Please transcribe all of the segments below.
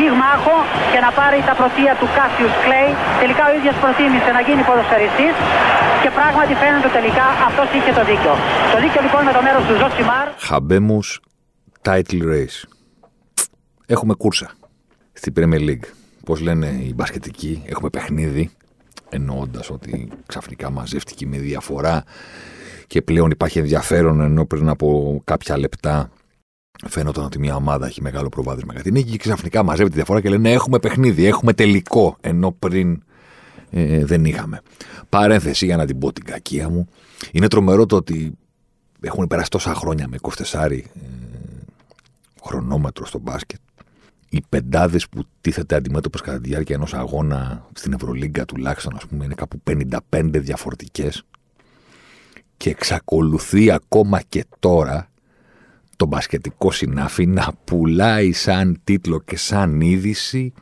πυγμάχο και να πάρει τα πρωτεία του Κάσιους Κλέη. Τελικά ο ίδιος προτίμησε να γίνει ποδοσφαιριστής και πράγματι φαίνεται τελικά αυτός είχε το δίκιο. Το δίκιο λοιπόν με το μέρος του Ζωσιμάρ. Habemus title race. Έχουμε κούρσα στην Premier League. Πώς λένε οι μπασκετικοί, έχουμε παιχνίδι. Εννοώντας ότι ξαφνικά μαζεύτηκε η διαφορά και πλέον υπάρχει ενδιαφέρον ενώ πριν από κάποια λεπτά φαίνονταν ότι μια ομάδα έχει μεγάλο προβάδισμα για την νίκη και ξαφνικά μαζεύει τη διαφορά και λένε έχουμε παιχνίδι, έχουμε τελικό ενώ πριν ε, δεν είχαμε. Παρένθεση για να την πω την κακία μου. Είναι τρομερό το ότι έχουν περάσει τόσα χρόνια με 24 ε, χρονόμετρο στο μπάσκετ. Οι πεντάδες που τίθεται αντιμέτωπε κατά τη διάρκεια ενός αγώνα στην Ευρωλίγκα τουλάχιστον, ας πούμε, είναι κάπου 55 διαφορετικές. Και εξακολουθεί ακόμα και τώρα το μπασκετικό συνάφι να πουλάει σαν τίτλο και σαν είδηση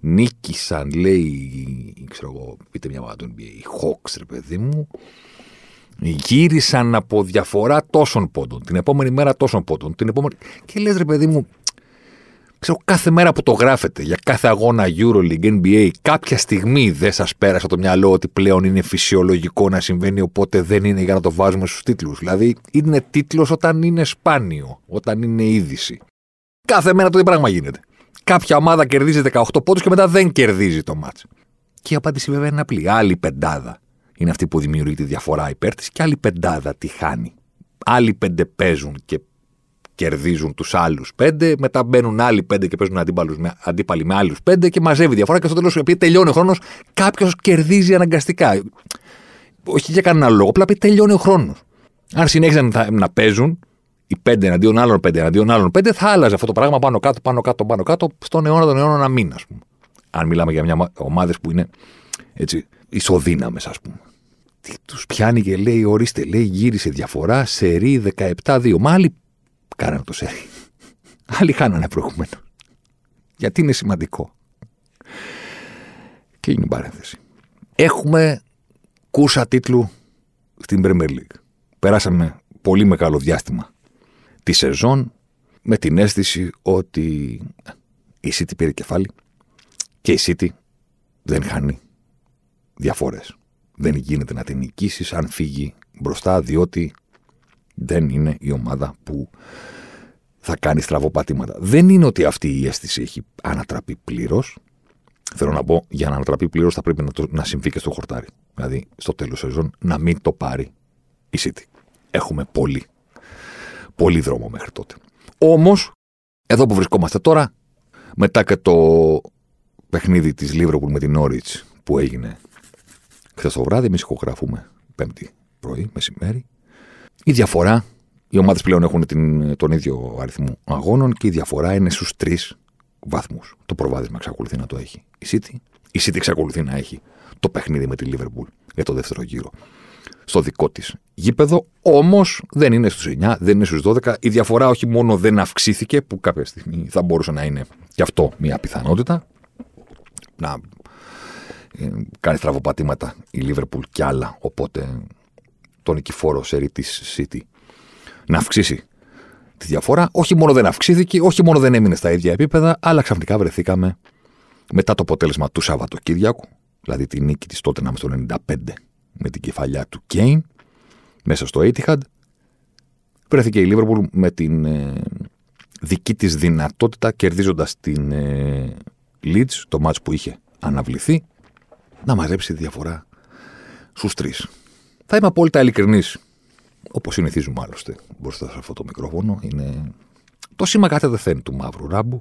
νίκησαν, λέει, ξέρω εγώ, πείτε μια μάνα του NBA, οι Hawks, ρε παιδί μου, γύρισαν από διαφορά τόσων πόντων, την επόμενη μέρα τόσων πόντων, την επόμενη... Και λες, ρε παιδί μου, ξέρω, κάθε μέρα που το γράφετε για κάθε αγώνα EuroLeague, NBA, κάποια στιγμή δεν σας πέρασε το μυαλό ότι πλέον είναι φυσιολογικό να συμβαίνει, οπότε δεν είναι για να το βάζουμε στους τίτλους. Δηλαδή, είναι τίτλος όταν είναι σπάνιο, όταν είναι είδηση. Κάθε μέρα το ίδιο πράγμα γίνεται. Κάποια ομάδα κερδίζει 18 πόντους και μετά δεν κερδίζει το μάτς. Και η απάντηση βέβαια είναι απλή. Άλλη πεντάδα είναι αυτή που δημιουργεί τη διαφορά υπέρ της και άλλη πεντάδα τη χάνει. Άλλοι πέντε παίζουν και κερδίζουν τους άλλους πέντε, μετά μπαίνουν άλλοι πέντε και παίζουν αντίπαλους με, αντίπαλοι με άλλους πέντε και μαζεύει διαφορά και στο τέλος, επειδή τελειώνει ο χρόνος, κάποιος κερδίζει αναγκαστικά. Όχι για κανένα λόγο, απλά επειδή τελειώνει ο χρόνος. Αν συνέχιζαν να, να παίζουν, οι πέντε εναντίον άλλων πέντε εναντίον άλλων πέντε, θα άλλαζε αυτό το πράγμα πάνω κάτω, πάνω κάτω, πάνω κάτω, στον αιώνα των αιώνων να μην, ας πούμε. Αν μιλάμε για μια ομάδες που είναι έτσι ισοδύναμες, ας πούμε. Τι τους πιάνει και λέει, ορίστε, λέει, γύρισε διαφορά, σερή 17-2. Μα άλλοι κάνανε το σερί. Άλλοι χάνανε προηγούμενο. Γιατί είναι σημαντικό. Και είναι η παρένθεση. Έχουμε κούρσα τίτλου στην Premier League. Περάσαμε πολύ μεγάλο διάστημα τη σεζόν με την αίσθηση ότι η City πήρε κεφάλι και η City δεν χάνει διαφορές. Δεν γίνεται να την νικήσεις αν φύγει μπροστά διότι δεν είναι η ομάδα που θα κάνει στραβοπατήματα. Δεν είναι ότι αυτή η αίσθηση έχει ανατραπεί πλήρως. Θέλω να πω, για να ανατραπεί πλήρως θα πρέπει να, το, να συμβεί και στο χορτάρι. Δηλαδή, στο τέλος σεζόν, να μην το πάρει η City. Έχουμε πολύ, πολύ δρόμο μέχρι τότε. Όμως, εδώ που βρισκόμαστε τώρα, μετά και το παιχνίδι της Liverpool με την Norwich που έγινε χθες το βράδυ, εμείς ηχογραφούμε Πέμπτη πρωί, μεσημέρι. Η διαφορά, οι ομάδες πλέον έχουν την, τον ίδιο αριθμό αγώνων και η διαφορά είναι στους τρεις βαθμούς. Το προβάδισμα εξακολουθεί να το έχει η City. Η City εξακολουθεί να έχει το παιχνίδι με τη Liverpool για το δεύτερο γύρο στο δικό της γήπεδο. Όμως δεν είναι στους 9, δεν είναι στους 12. Η διαφορά όχι μόνο δεν αυξήθηκε, που κάποια στιγμή θα μπορούσε να είναι και αυτό μια πιθανότητα. Να ε, κάνει στραβοπατήματα η Liverpool κι άλλα. Οπότε τον νικηφόρο σερί της City να αυξήσει τη διαφορά. Όχι μόνο δεν αυξήθηκε, όχι μόνο δεν έμεινε στα ίδια επίπεδα, αλλά ξαφνικά βρεθήκαμε μετά το αποτέλεσμα του Σαββατοκύριακου, δηλαδή τη νίκη της τότε στο 95 με την κεφαλιά του Κέιν μέσα στο Etihad. Βρέθηκε η Liverpool με την ε, δική της δυνατότητα κερδίζοντας την ε, Leeds, το μάτς που είχε αναβληθεί, να μαζέψει τη διαφορά στους τρεις. Θα είμαι απόλυτα ειλικρινής. Όπως συνηθίζουμε άλλωστε μπροστά σε αυτό το μικρόφωνο. Είναι το σήμα κάθε δεθέν του μαύρου ράμπου.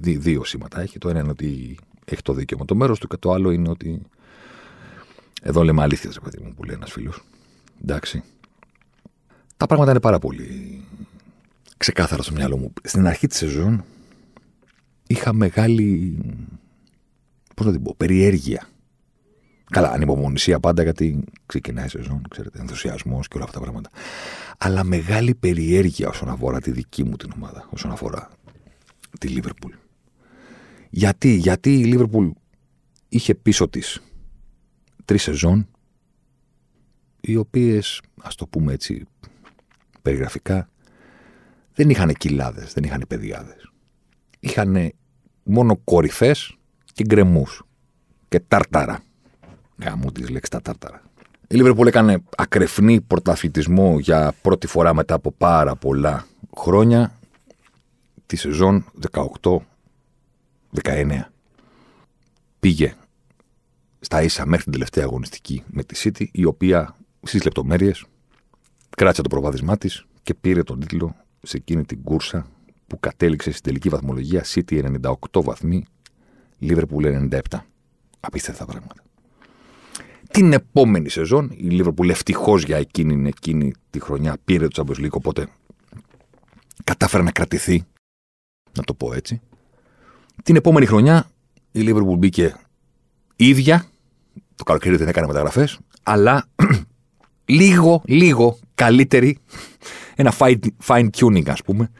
δύο σήματα έχει. Το ένα είναι ότι έχει το δίκαιο με το μέρος του και το άλλο είναι ότι. Εδώ λέμε αλήθεια, ρε παιδί μου, που λέει ένας φίλος. Εντάξει. Τα πράγματα είναι πάρα πολύ ξεκάθαρα στο μυαλό μου. Στην αρχή της σεζόν είχα μεγάλη. Πώς να την πω, περιέργεια Καλά, ανυπομονησία πάντα γιατί ξεκινάει η σεζόν, ξέρετε, ενθουσιασμός και όλα αυτά τα πράγματα. Αλλά μεγάλη περιέργεια όσον αφορά τη δική μου την ομάδα, όσον αφορά τη Λίβερπουλ. Γιατί, γιατί η Λίβερπουλ είχε πίσω της τρεις σεζόν, οι οποίες, ας το πούμε έτσι περιγραφικά, δεν είχαν κοιλάδες, δεν είχαν παιδιάδες. Είχαν μόνο κορυφές και γκρεμούς και τάρταρα. Γαμού της λέξης τα τάρταρα. Η Λίβερπουλ έκανε ακρεφνή πρωταθλητισμό για πρώτη φορά μετά από πάρα πολλά χρόνια τη σεζόν 18-19. Πήγε στα ίσα μέχρι την τελευταία αγωνιστική με τη City, η οποία στις λεπτομέρειες κράτησε το προβάδισμά της και πήρε τον τίτλο σε εκείνη την κούρσα που κατέληξε στην τελική βαθμολογία City 98 βαθμοί, Liverpool 97. Απίστευτα πράγματα. Την επόμενη σεζόν, η Liverpool ευτυχώς για εκείνη, εκείνη τη χρονιά πήρε το Champions League, οπότε κατάφερε να κρατηθεί, να το πω έτσι. Την επόμενη χρονιά η Liverpool μπήκε ίδια, το καλοκαίρι δεν έκανε μεταγραφές, αλλά λίγο, λίγο καλύτερη, ένα fine tuning ας πούμε,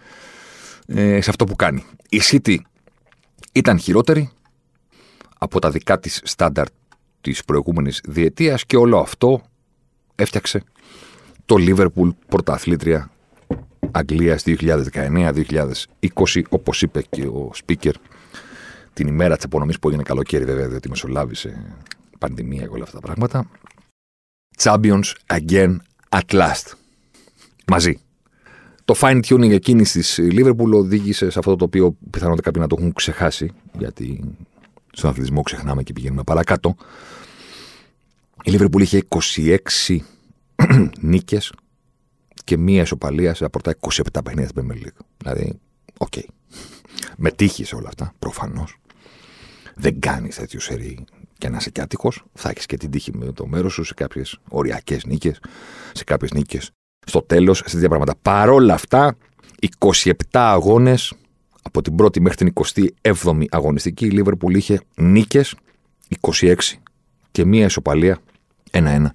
ε, σε αυτό που κάνει. Η City ήταν χειρότερη από τα δικά της στάνταρ της προηγούμενης διετίας και όλο αυτό έφτιαξε το Liverpool πρωταθλήτρια Αγγλίας 2019-2020 όπως είπε και ο speaker την ημέρα της απονομής που έγινε καλοκαίρι βέβαια διότι μεσολάβησε πανδημία και όλα αυτά τα πράγματα. Champions again at last. Μαζί. Το fine tuning εκείνης της Liverpool οδήγησε σε αυτό το οποίο πιθανότατα κάποιοι να το έχουν ξεχάσει, γιατί στον αθλητισμό ξεχνάμε και πηγαίνουμε παρακάτω. Η Liverpool είχε 26 νίκες και μία ισοπαλία σε από τα 27 παιχνίδια στην Premier League. Δηλαδή, OK. Okay. Με τύχη σε όλα αυτά, προφανώς. Δεν κάνεις τέτοιο σερί και να είσαι και άτυχος. Θα έχεις και την τύχη με το μέρος σου σε κάποιες οριακές νίκες, σε κάποιες νίκες στο τέλος σε τέτοια πράγματα. Παρόλα αυτά, 27 αγώνες από την πρώτη μέχρι την 27η αγωνιστική, η Λίβερπουλ είχε νίκες 26 και μία ισοπαλία 1-1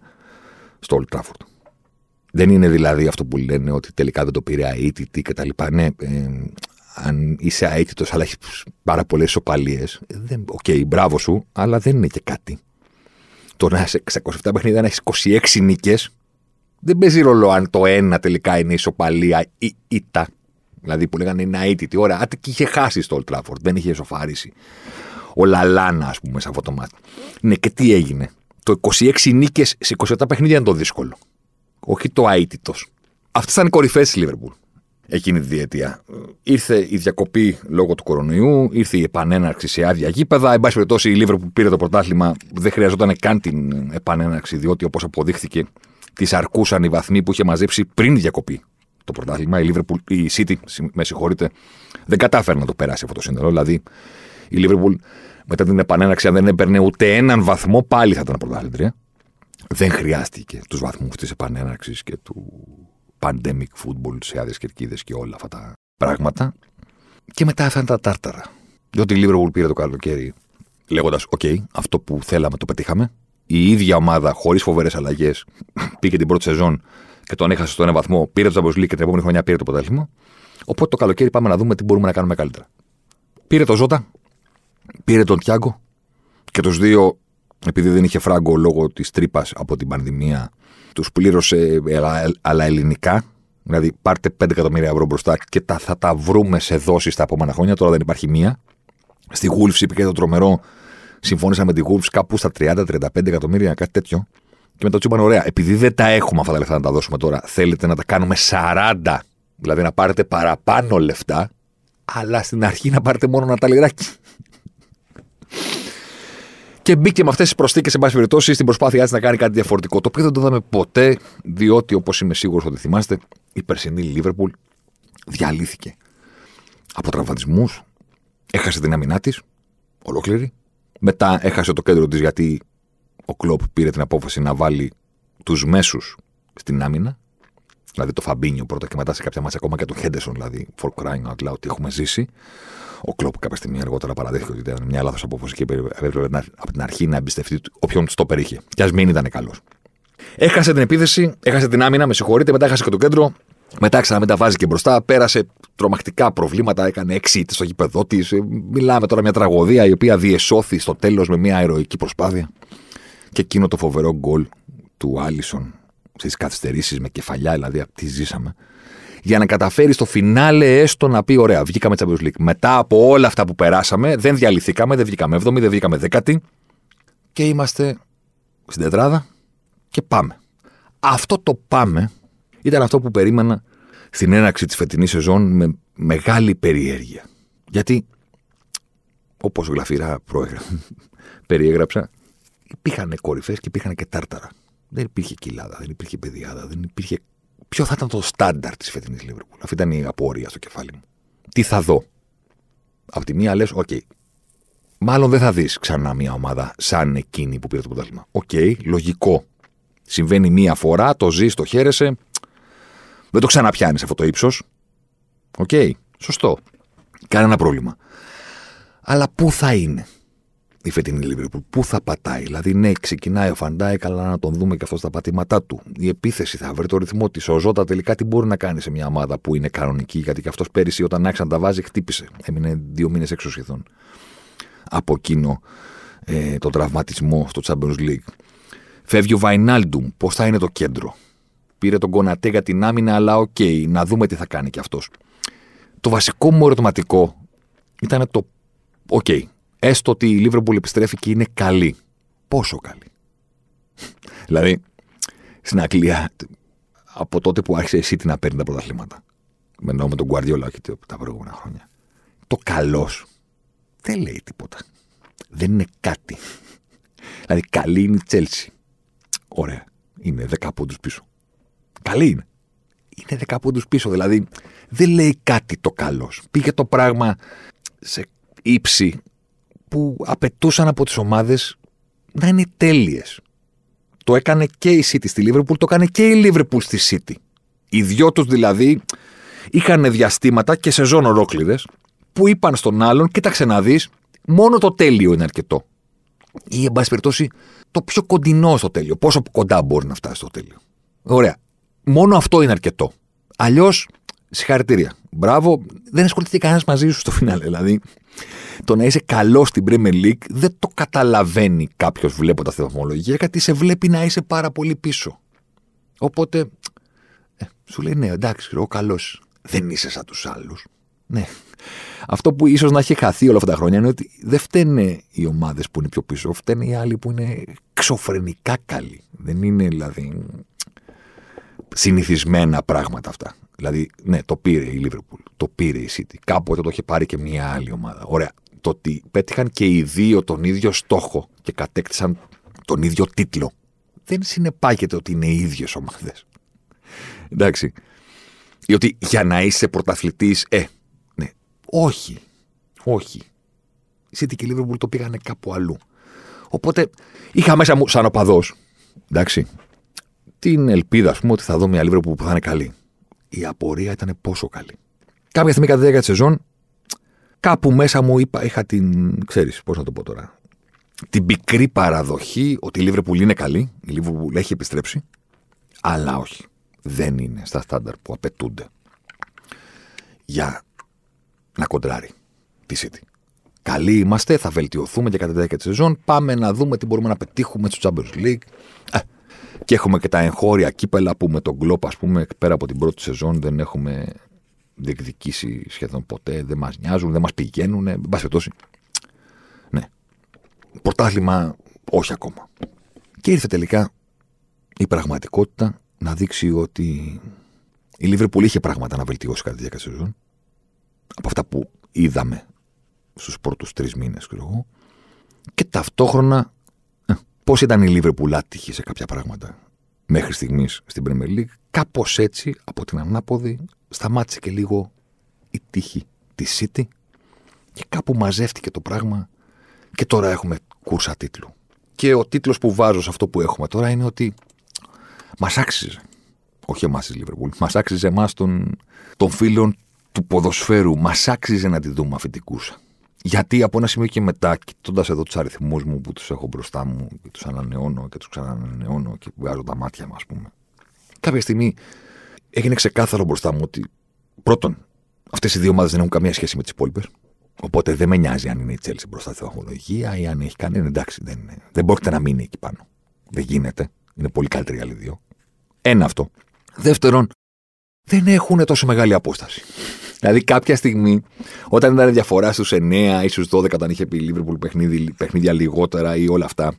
στο Old Trafford. Δεν είναι δηλαδή αυτό που λένε ότι τελικά δεν το πήρε αίτητη κτλ. Ναι, ε, αν είσαι αήττητος, αλλά έχεις πάρα πολλές ισοπαλίες. OK, okay, μπράβο σου, αλλά δεν είναι και κάτι. Το να σε 27 παιχνίδια να έχεις 26 νίκες δεν παίζει ρόλο αν το ένα τελικά είναι ισοπαλία ή ήττα. Δηλαδή που λέγανε είναι αήττητη. Ωραία, άντε και είχε χάσει στο Old Trafford, δεν είχε ισοφαρίσει. Ο Λαλάνα, ας πούμε, σε αυτό το ματς. Ναι, και τι έγινε. Το 26 νίκες σε 27 παιχνίδια είναι το δύσκολο. Όχι το αήττητος. Αυτές ήταν οι κορυφές της Λίβερπουλ εκείνη τη διετία. Ήρθε η διακοπή λόγω του κορονοϊού, ήρθε η επανέναρξη σε άδεια γήπεδα. Εν πάση περιπτώσει, η Λίβερπουλ που πήρε το πρωτάθλημα δεν χρειαζόταν καν την επανέναρξη, διότι όπως αποδείχθηκε τη αρκούσαν οι βαθμοί που είχε μαζέψει πριν διακοπή το πρωτάθλημα. Η, Liverpool, η City, με συγχωρείτε, δεν κατάφερε να το περάσει αυτό το σύνολο. Δηλαδή, η Liverpool μετά την επανέναξη, αν δεν έπαιρνε ούτε έναν βαθμό, πάλι θα ήταν πρωταθλήτρια. Δεν χρειάστηκε τους βαθμούς της επανέναρξη και του pandemic football σε άδειες κερκίδες και όλα αυτά τα πράγματα. Και μετά έφτανε τα τάρταρα. Διότι η Liverpool πήρε το καλοκαίρι λέγοντας: OK, αυτό που θέλαμε το πετύχαμε η ίδια ομάδα, χωρίς φοβερές αλλαγές, πήγε την πρώτη σεζόν και τον έχασε στο ένα βαθμό, πήρε το Champions League και την επόμενη χρονιά πήρε το πρωτάθλημα. Οπότε το καλοκαίρι πάμε να δούμε τι μπορούμε να κάνουμε καλύτερα. Πήρε το Ζώτα, πήρε τον Τιάγκο και τους δύο, επειδή δεν είχε φράγκο λόγω της τρύπας από την πανδημία, τους πλήρωσε αλλά ελληνικά. Δηλαδή, πάρτε 5 εκατομμύρια ευρώ μπροστά και τα, θα τα βρούμε σε δόσεις τα επόμενα χρόνια. Τώρα δεν υπάρχει μία. Στη Γούλφ είπε και το τρομερό συμφώνησα με τη Wolves κάπου στα 30-35 εκατομμύρια, κάτι τέτοιο. Και μετά του είπαν: Ωραία, επειδή δεν τα έχουμε αυτά τα λεφτά να τα δώσουμε τώρα, θέλετε να τα κάνουμε 40, δηλαδή να πάρετε παραπάνω λεφτά, αλλά στην αρχή να πάρετε μόνο ένα ταλιράκι. Και μπήκε με αυτές τις προσθήκες, σε πάση περιπτώσει, στην προσπάθειά της να κάνει κάτι διαφορετικό. Το οποίο δεν το είδαμε ποτέ, διότι όπως είμαι σίγουρος ότι θυμάστε, η περσινή Λίβερπουλ διαλύθηκε. Από τραυματισμούς, έχασε την αμυνά της, ολόκληρη. Μετά έχασε το κέντρο της γιατί ο Κλοπ πήρε την απόφαση να βάλει τους μέσους στην άμυνα. Δηλαδή το Φαμπίνιο πρώτα και μετά σε κάποια μάτια ακόμα και τον Χέντεσον, δηλαδή for crying out loud, τι έχουμε ζήσει. Ο Κλόπ κάποια στιγμή αργότερα παραδέχθηκε ότι ήταν μια λάθος απόφαση και έπρεπε από την αρχή να εμπιστευτεί όποιον το περίχε. Κι ας μην ήταν καλός. Έχασε την επίθεση, έχασε την άμυνα, με συγχωρείτε, μετά έχασε και το κέντρο. Μετά ξανά τα βάζει και μπροστά. Πέρασε τρομακτικά προβλήματα, έκανε έξι ήττες στο γήπεδό της. Ε, μιλάμε τώρα μια τραγωδία η οποία διεσώθη στο τέλος με μια ηρωική προσπάθεια. Και εκείνο το φοβερό γκολ του Άλισον στις καθυστερήσεις με κεφαλιά, δηλαδή τι ζήσαμε. Για να καταφέρει στο φινάλε έστω να πει: Ωραία, βγήκαμε Champions League. Μετά από όλα αυτά που περάσαμε, δεν διαλυθήκαμε, δεν βγήκαμε 7η, δεν βγήκαμε 10η. Και είμαστε στην τετράδα και πάμε. Αυτό το πάμε ήταν αυτό που περίμενα στην έναρξη της φετινής σεζόν με μεγάλη περιέργεια. Γιατί, όπως γλαφυρά περιέγραψα, υπήρχαν κορυφές και υπήρχαν και τάρταρα. Δεν υπήρχε κοιλάδα, δεν υπήρχε πεδιάδα, δεν υπήρχε. Ποιο θα ήταν το στάνταρ της φετινής Λίβερπουλ; Αυτή ήταν η απορία στο κεφάλι μου. Τι θα δω; Από τη μία λες, οκ. Μάλλον δεν θα δεις ξανά μια ομάδα σαν εκείνη που πήρε το πρωτάθλημα. Οκ, λογικό. Συμβαίνει μία φορά, το ζεις, το χαίρεσαι. Δεν το ξαναπιάνεις αυτό το ύψος. Οκ, σωστό. Κανένα πρόβλημα. Αλλά πού θα είναι; Η φετινή Λίβερπουλ. Πού θα πατάει. Δηλαδή, ναι, ξεκινάει ο Φαν Ντάικ, αλλά να τον δούμε και αυτό στα πατήματά του. Η επίθεση θα βρει το ρυθμό της. Ο Ζότα τελικά τι μπορεί να κάνει σε μια ομάδα που είναι κανονική. Γιατί και αυτός πέρυσι, όταν άρχισε να τα βάζει, χτύπησε. Έμεινε δύο μήνες έξω σχεδόν από εκείνο ε, το τραυματισμό στο Champions League. Φεύγει ο Βαϊνάλντουμ. Πώς θα είναι το κέντρο; Πήρε τον Κονατέ για την άμυνα, αλλά OK, okay, να δούμε τι θα κάνει κι αυτός. Το βασικό μου ερωτηματικό ήταν το. OK, okay, Έστω ότι η Λίβερπουλ επιστρέφει και είναι καλή. Πόσο καλή; δηλαδή, στην Αγγλία, από τότε που άρχισε η City να παίρνει τα πρωταθλήματα. Με με τον Guardiola όχι τα προηγούμενα χρόνια. Το καλός δεν λέει τίποτα. Δεν είναι κάτι. δηλαδή, καλή είναι η Τσέλσι. Ωραία. Είναι 10 πόντους πίσω. Καλή είναι. Είναι 10 πόντους πίσω. Δηλαδή, δεν λέει κάτι το καλός. Πήγε το πράγμα σε ύψη που απαιτούσαν από τις ομάδες να είναι τέλειες. Το έκανε και η City στη Liverpool, το έκανε και η Liverpool στη City. Οι δυο τους δηλαδή είχαν διαστήματα και σεζόν ολόκληρες που είπαν στον άλλον, κοίταξε να δεις, μόνο το τέλειο είναι αρκετό. Ή, εν πάση περιπτώσει, το πιο κοντινό στο τέλειο. Πόσο κοντά μπορεί να φτάσει στο τέλειο. Ωραία. Μόνο αυτό είναι αρκετό. Αλλιώς, συγχαρητήρια. Μπράβο, δεν ασχοληθεί κανένας μαζί σου στο φινάλε. Δηλαδή, το να είσαι καλό στην Premier League δεν το καταλαβαίνει κάποιος βλέποντας τη βαθμολογία, γιατί σε βλέπει να είσαι πάρα πολύ πίσω. Οπότε, ε, σου λέει ναι, εντάξει, εγώ καλός. Δεν είσαι σαν τους άλλους. Ναι. Αυτό που ίσως να έχει χαθεί όλα αυτά τα χρόνια είναι ότι δεν φταίνε οι ομάδες που είναι πιο πίσω, φταίνε οι άλλοι που είναι εξωφρενικά καλοί. Δεν είναι δηλαδή συνηθισμένα πράγματα αυτά. Δηλαδή, ναι, το πήρε η Λίβερπουλ, το πήρε η City. Κάποτε το είχε πάρει και μια άλλη ομάδα. Ωραία. Το ότι πέτυχαν και οι δύο τον ίδιο στόχο και κατέκτησαν τον ίδιο τίτλο. Δεν συνεπάγεται ότι είναι οι ίδιε ομάδε. Εντάξει. Ή ότι για να είσαι πρωταθλητής, ε, ναι. Όχι. Όχι. Η City και η Liverpool το πήγανε κάπου αλλού. Οπότε είχα μέσα μου σαν οπαδός, εντάξει, την ελπίδα, ας πούμε, ότι θα δω μια Liverpool που θα είναι καλή η απορία ήταν πόσο καλή. Κάποια στιγμή κατά τη διάρκεια της σεζόν, κάπου μέσα μου είπα, είχα την. ξέρεις, πώς να το πω τώρα. Την πικρή παραδοχή ότι η Λίβρεπουλ είναι καλή, η Λίβρεπουλ έχει επιστρέψει, αλλά όχι. Δεν είναι στα στάνταρ που απαιτούνται για να κοντράρει τη City. Καλοί είμαστε, θα βελτιωθούμε και κατά τη διάρκεια της σεζόν. Πάμε να δούμε τι μπορούμε να πετύχουμε στο Champions League. Ε, και έχουμε και τα εγχώρια κύπελα που με τον Κλόπ, ας πούμε, πέρα από την πρώτη σεζόν δεν έχουμε διεκδικήσει σχεδόν ποτέ. Δεν μας νοιάζουν, δεν μας πηγαίνουν. Εν πάση περιπτώσει. Ναι. Πρωτάθλημα, όχι ακόμα. Και ήρθε τελικά η πραγματικότητα να δείξει ότι η Λίβερπουλ είχε πράγματα να βελτιώσει κατά τη διάρκεια της σεζόν. Από αυτά που είδαμε στους πρώτους τρεις μήνες, ξέρω εγώ. Και ταυτόχρονα Πώς ήταν η Λίβερπουλ άτυχη σε κάποια πράγματα μέχρι στιγμής στην Premier League, κάπως έτσι από την ανάποδη σταμάτησε και λίγο η τύχη της City και κάπου μαζεύτηκε το πράγμα και τώρα έχουμε κούρσα τίτλου. Και ο τίτλος που βάζω σε αυτό που έχουμε τώρα είναι ότι μας άξιζε. Όχι εμάς της Λίβερπουλ. Μας άξιζε εμάς των, των φίλων του ποδοσφαίρου. Μας άξιζε να τη δούμε αυτή την κούρσα. Γιατί από ένα σημείο και μετά, κοιτώντας εδώ τους αριθμούς μου που τους έχω μπροστά μου και τους ανανεώνω και τους ξανανανεώνω και βγάζω τα μάτια μου, ας πούμε. Κάποια στιγμή έγινε ξεκάθαρο μπροστά μου ότι πρώτον, αυτές οι δύο ομάδες δεν έχουν καμία σχέση με τις υπόλοιπες. Οπότε δεν με νοιάζει αν είναι η Τσέλση μπροστά στη βαθμολογία ή αν έχει κανένα. Εντάξει, δεν, δεν μπορείτε να μείνει εκεί πάνω. Δεν γίνεται. Είναι πολύ καλύτεροι οι άλλοι δύο. Ένα αυτό. Δεύτερον, δεν έχουν τόσο μεγάλη απόσταση. Δηλαδή, κάποια στιγμή, όταν ήταν διαφορά στους 9 ή στους 12, όταν είχε πει η Λίβερπουλ παιχνίδια λιγότερα ή όλα αυτά,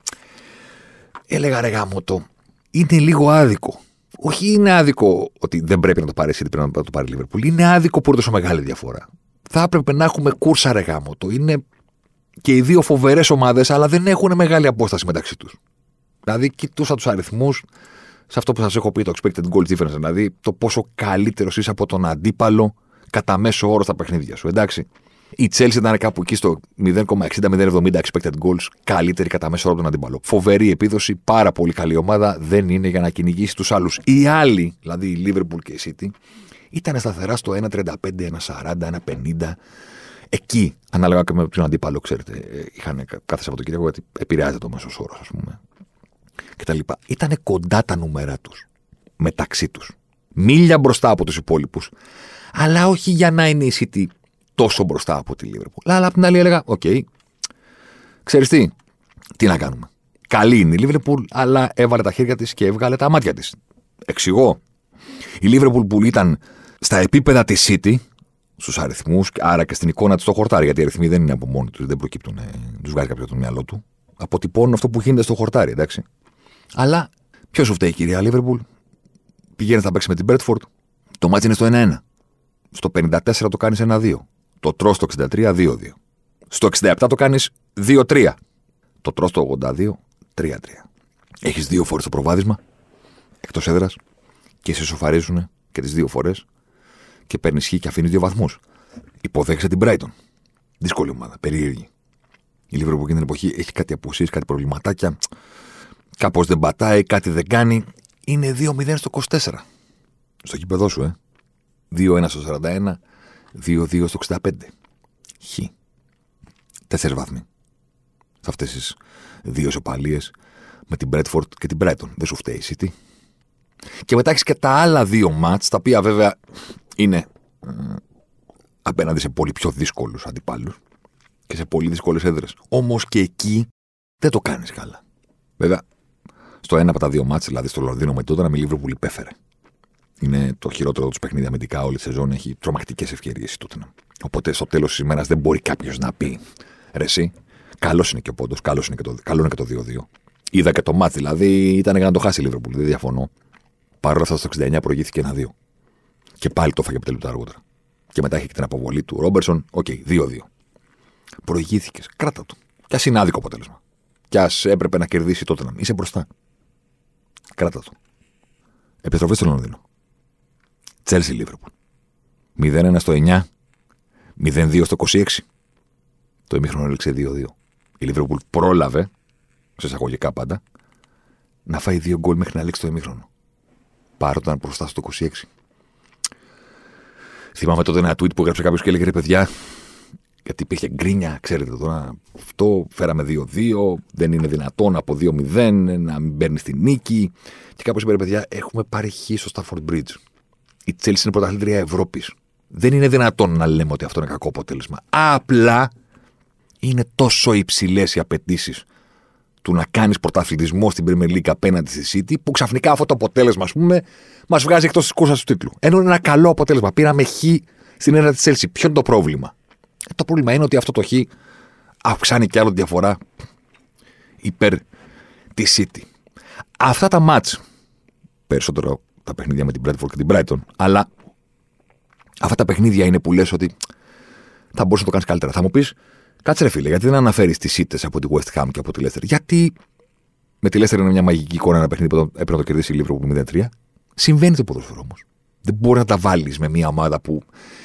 έλεγα ρε γάμο το, είναι λίγο άδικο. Όχι είναι άδικο ότι δεν πρέπει να το πάρει εσύ, πρέπει να το πάρει η Λίβερπουλ. Είναι άδικο που είναι τόσο μεγάλη διαφορά. Θα έπρεπε να έχουμε κούρσα ρε γάμο το. Είναι και οι δύο φοβερές ομάδες, αλλά δεν έχουν μεγάλη απόσταση μεταξύ τους. Δηλαδή, κοιτούσα τους αριθμούς σε αυτό που σας έχω πει, το expected goal difference, δηλαδή το πόσο καλύτερος είσαι από τον αντίπαλο κατά μέσο όρο στα παιχνίδια σου. Εντάξει. Η Chelsea ήταν κάπου εκεί στο 0,60-0,70 expected goals, καλύτερη κατά μέσο όρο από τον αντίπαλο. Φοβερή επίδοση, πάρα πολύ καλή ομάδα, δεν είναι για να κυνηγήσει τους άλλους. Οι άλλοι, δηλαδή η Liverpool και η City, ήταν σταθερά στο 1,35, 1,40, 1,50. Εκεί, ανάλογα και με τον αντίπαλο, ξέρετε, είχαν κάθε Σαββατοκύριακο γιατί επηρεάζεται ο μέσος όρος, ας πούμε κτλ. Ήταν κοντά τα νούμερα τους μεταξύ τους. Μίλια μπροστά από τους υπόλοιπους. Αλλά όχι για να είναι η City τόσο μπροστά από τη Liverpool. Αλλά απ' την άλλη έλεγα, OK, okay, ξέρεις τι, τι να κάνουμε. Καλή είναι η Liverpool, αλλά έβαλε τα χέρια της και έβγαλε τα μάτια της. Εξηγώ. Η Liverpool που ήταν στα επίπεδα της City, στους αριθμούς, άρα και στην εικόνα της στο χορτάρι, γιατί οι αριθμοί δεν είναι από μόνοι τους, δεν προκύπτουν, τους βγάζει κάποιος το μυαλό του. Αποτυπώνουν αυτό που γίνεται στο χορτάρι, εντάξει. Αλλά ποιος σου φταίει, κυρία Λίβερπουλ; Πηγαίνεις να παίξεις με την Μπέρτφορντ. Το μάτι είναι στο 1-1. Στο 54 το κάνεις 1-2. Το τρώ στο 63 2-2. Στο 67 το κάνεις 2-3. Το τρώ στο 82 3-3. Έχεις δύο φορές το προβάδισμα εκτός έδρας και σε σοφαρίζουν και τις δύο φορές και παίρνεις χ και αφήνεις δύο βαθμούς. Υποδέχεσαι την Brighton. Δύσκολη ομάδα, περίεργη. Η Λίβερπουλ εκείνη την εποχή έχει κάτι απουσίες, κάτι προβληματάκια. Κάπως δεν πατάει, κάτι δεν κάνει. Είναι 2-0 στο 24. Στο κήπεδό σου, ε. 2-1 στο 41, 2-2 στο 65. Χ. Τέσσερις βαθμοί. Σε αυτές τις δύο ισοπαλίες με την Μπρέτφορντ και την Brighton. Δεν σου φταίει η City. Και μετά έχεις και τα άλλα δύο μάτς, τα οποία βέβαια είναι ε, απέναντι σε πολύ πιο δύσκολους αντιπάλους και σε πολύ δύσκολες έδρες. Όμως και εκεί δεν το κάνεις καλά. Βέβαια, στο ένα από τα δύο μάτια, δηλαδή στο Λονδίνο με τότε, να μιλήσει που υπέφερε. Είναι το χειρότερο τους παιχνίδι αμυντικά όλη τη σεζόν. Έχει τρομακτικές ευκαιρίες η Τούτενα. Οπότε στο τέλος της ημέρας δεν μπορεί κάποιος να πει ρε, εσύ, καλός είναι και ο πόντος, καλός είναι και το, καλό είναι και το 2-2. Είδα και το ματς, δηλαδή ήταν για να το χάσει η Λίβερπουλ, δεν διαφωνώ. Παρ' όλα αυτά στο 69 προηγήθηκε ένα 2. Και πάλι το έφαγε από λεπτά αργότερα. Και μετά είχε και την αποβολή του Ρόμπερτσον. OK, okay, 2-2. Προηγήθηκες. Κράτα το. Κι ας είναι άδικο αποτέλεσμα. Κι ας έπρεπε να κερδίσει τότε να είσαι μπροστά. Κράτα το. Επιστροφή στο Λονδίνο. Τσέλσι Λίβερπουλ. 0-1 στο 9. 0-2 στο 26. Το ημίχρονο έλεξε 2-2. Η Λίβερπουλ πρόλαβε, σε εισαγωγικά πάντα, να φάει δύο γκολ μέχρι να λήξει το ημίχρονο. Παρότι μπροστά στο 26. Θυμάμαι τότε ένα tweet που έγραψε κάποιος και έλεγε ρε παιδιά, γιατί υπήρχε γκρίνια, ξέρετε τώρα. Αυτό φέραμε 2-2, δεν είναι δυνατόν από 2-0 να μην παίρνεις τη νίκη. Και κάπω είπε, παιδιά, έχουμε πάρει χ στο Stafford Bridge. Η Chelsea είναι πρωταθλήτρια Ευρώπης. Δεν είναι δυνατόν να λέμε ότι αυτό είναι κακό αποτέλεσμα. Απλά είναι τόσο υψηλές οι απαιτήσεις του να κάνεις πρωταθλητισμό στην Premier League απέναντι στη City, που ξαφνικά αυτό το αποτέλεσμα, ας πούμε, μας βγάζει εκτός της κούρσας του τίτλου. Ενώ είναι ένα καλό αποτέλεσμα. Πήραμε χ στην έδρα της Chelsea. Ποιο είναι το πρόβλημα; Ε, το πρόβλημα είναι ότι αυτό το χ αυξάνει και άλλο τη διαφορά υπέρ της City. Αυτά τα μάτς, περισσότερο τα παιχνίδια με την Bradford και την Brighton, αλλά αυτά τα παιχνίδια είναι που λες ότι θα μπορούσε να το κάνεις καλύτερα. Θα μου πεις, κάτσε ρε φίλε, γιατί δεν αναφέρεις τις ήττες από τη West Ham και από τη Leicester; Γιατί με τη Leicester είναι μια μαγική εικόνα ένα παιχνίδι που έπρεπε να το κερδίσει η Liverpool 0-3. Συμβαίνει το ποδόσφαιρο όμως. Δεν μπορείς να τα βάλεις με μια ομάδα που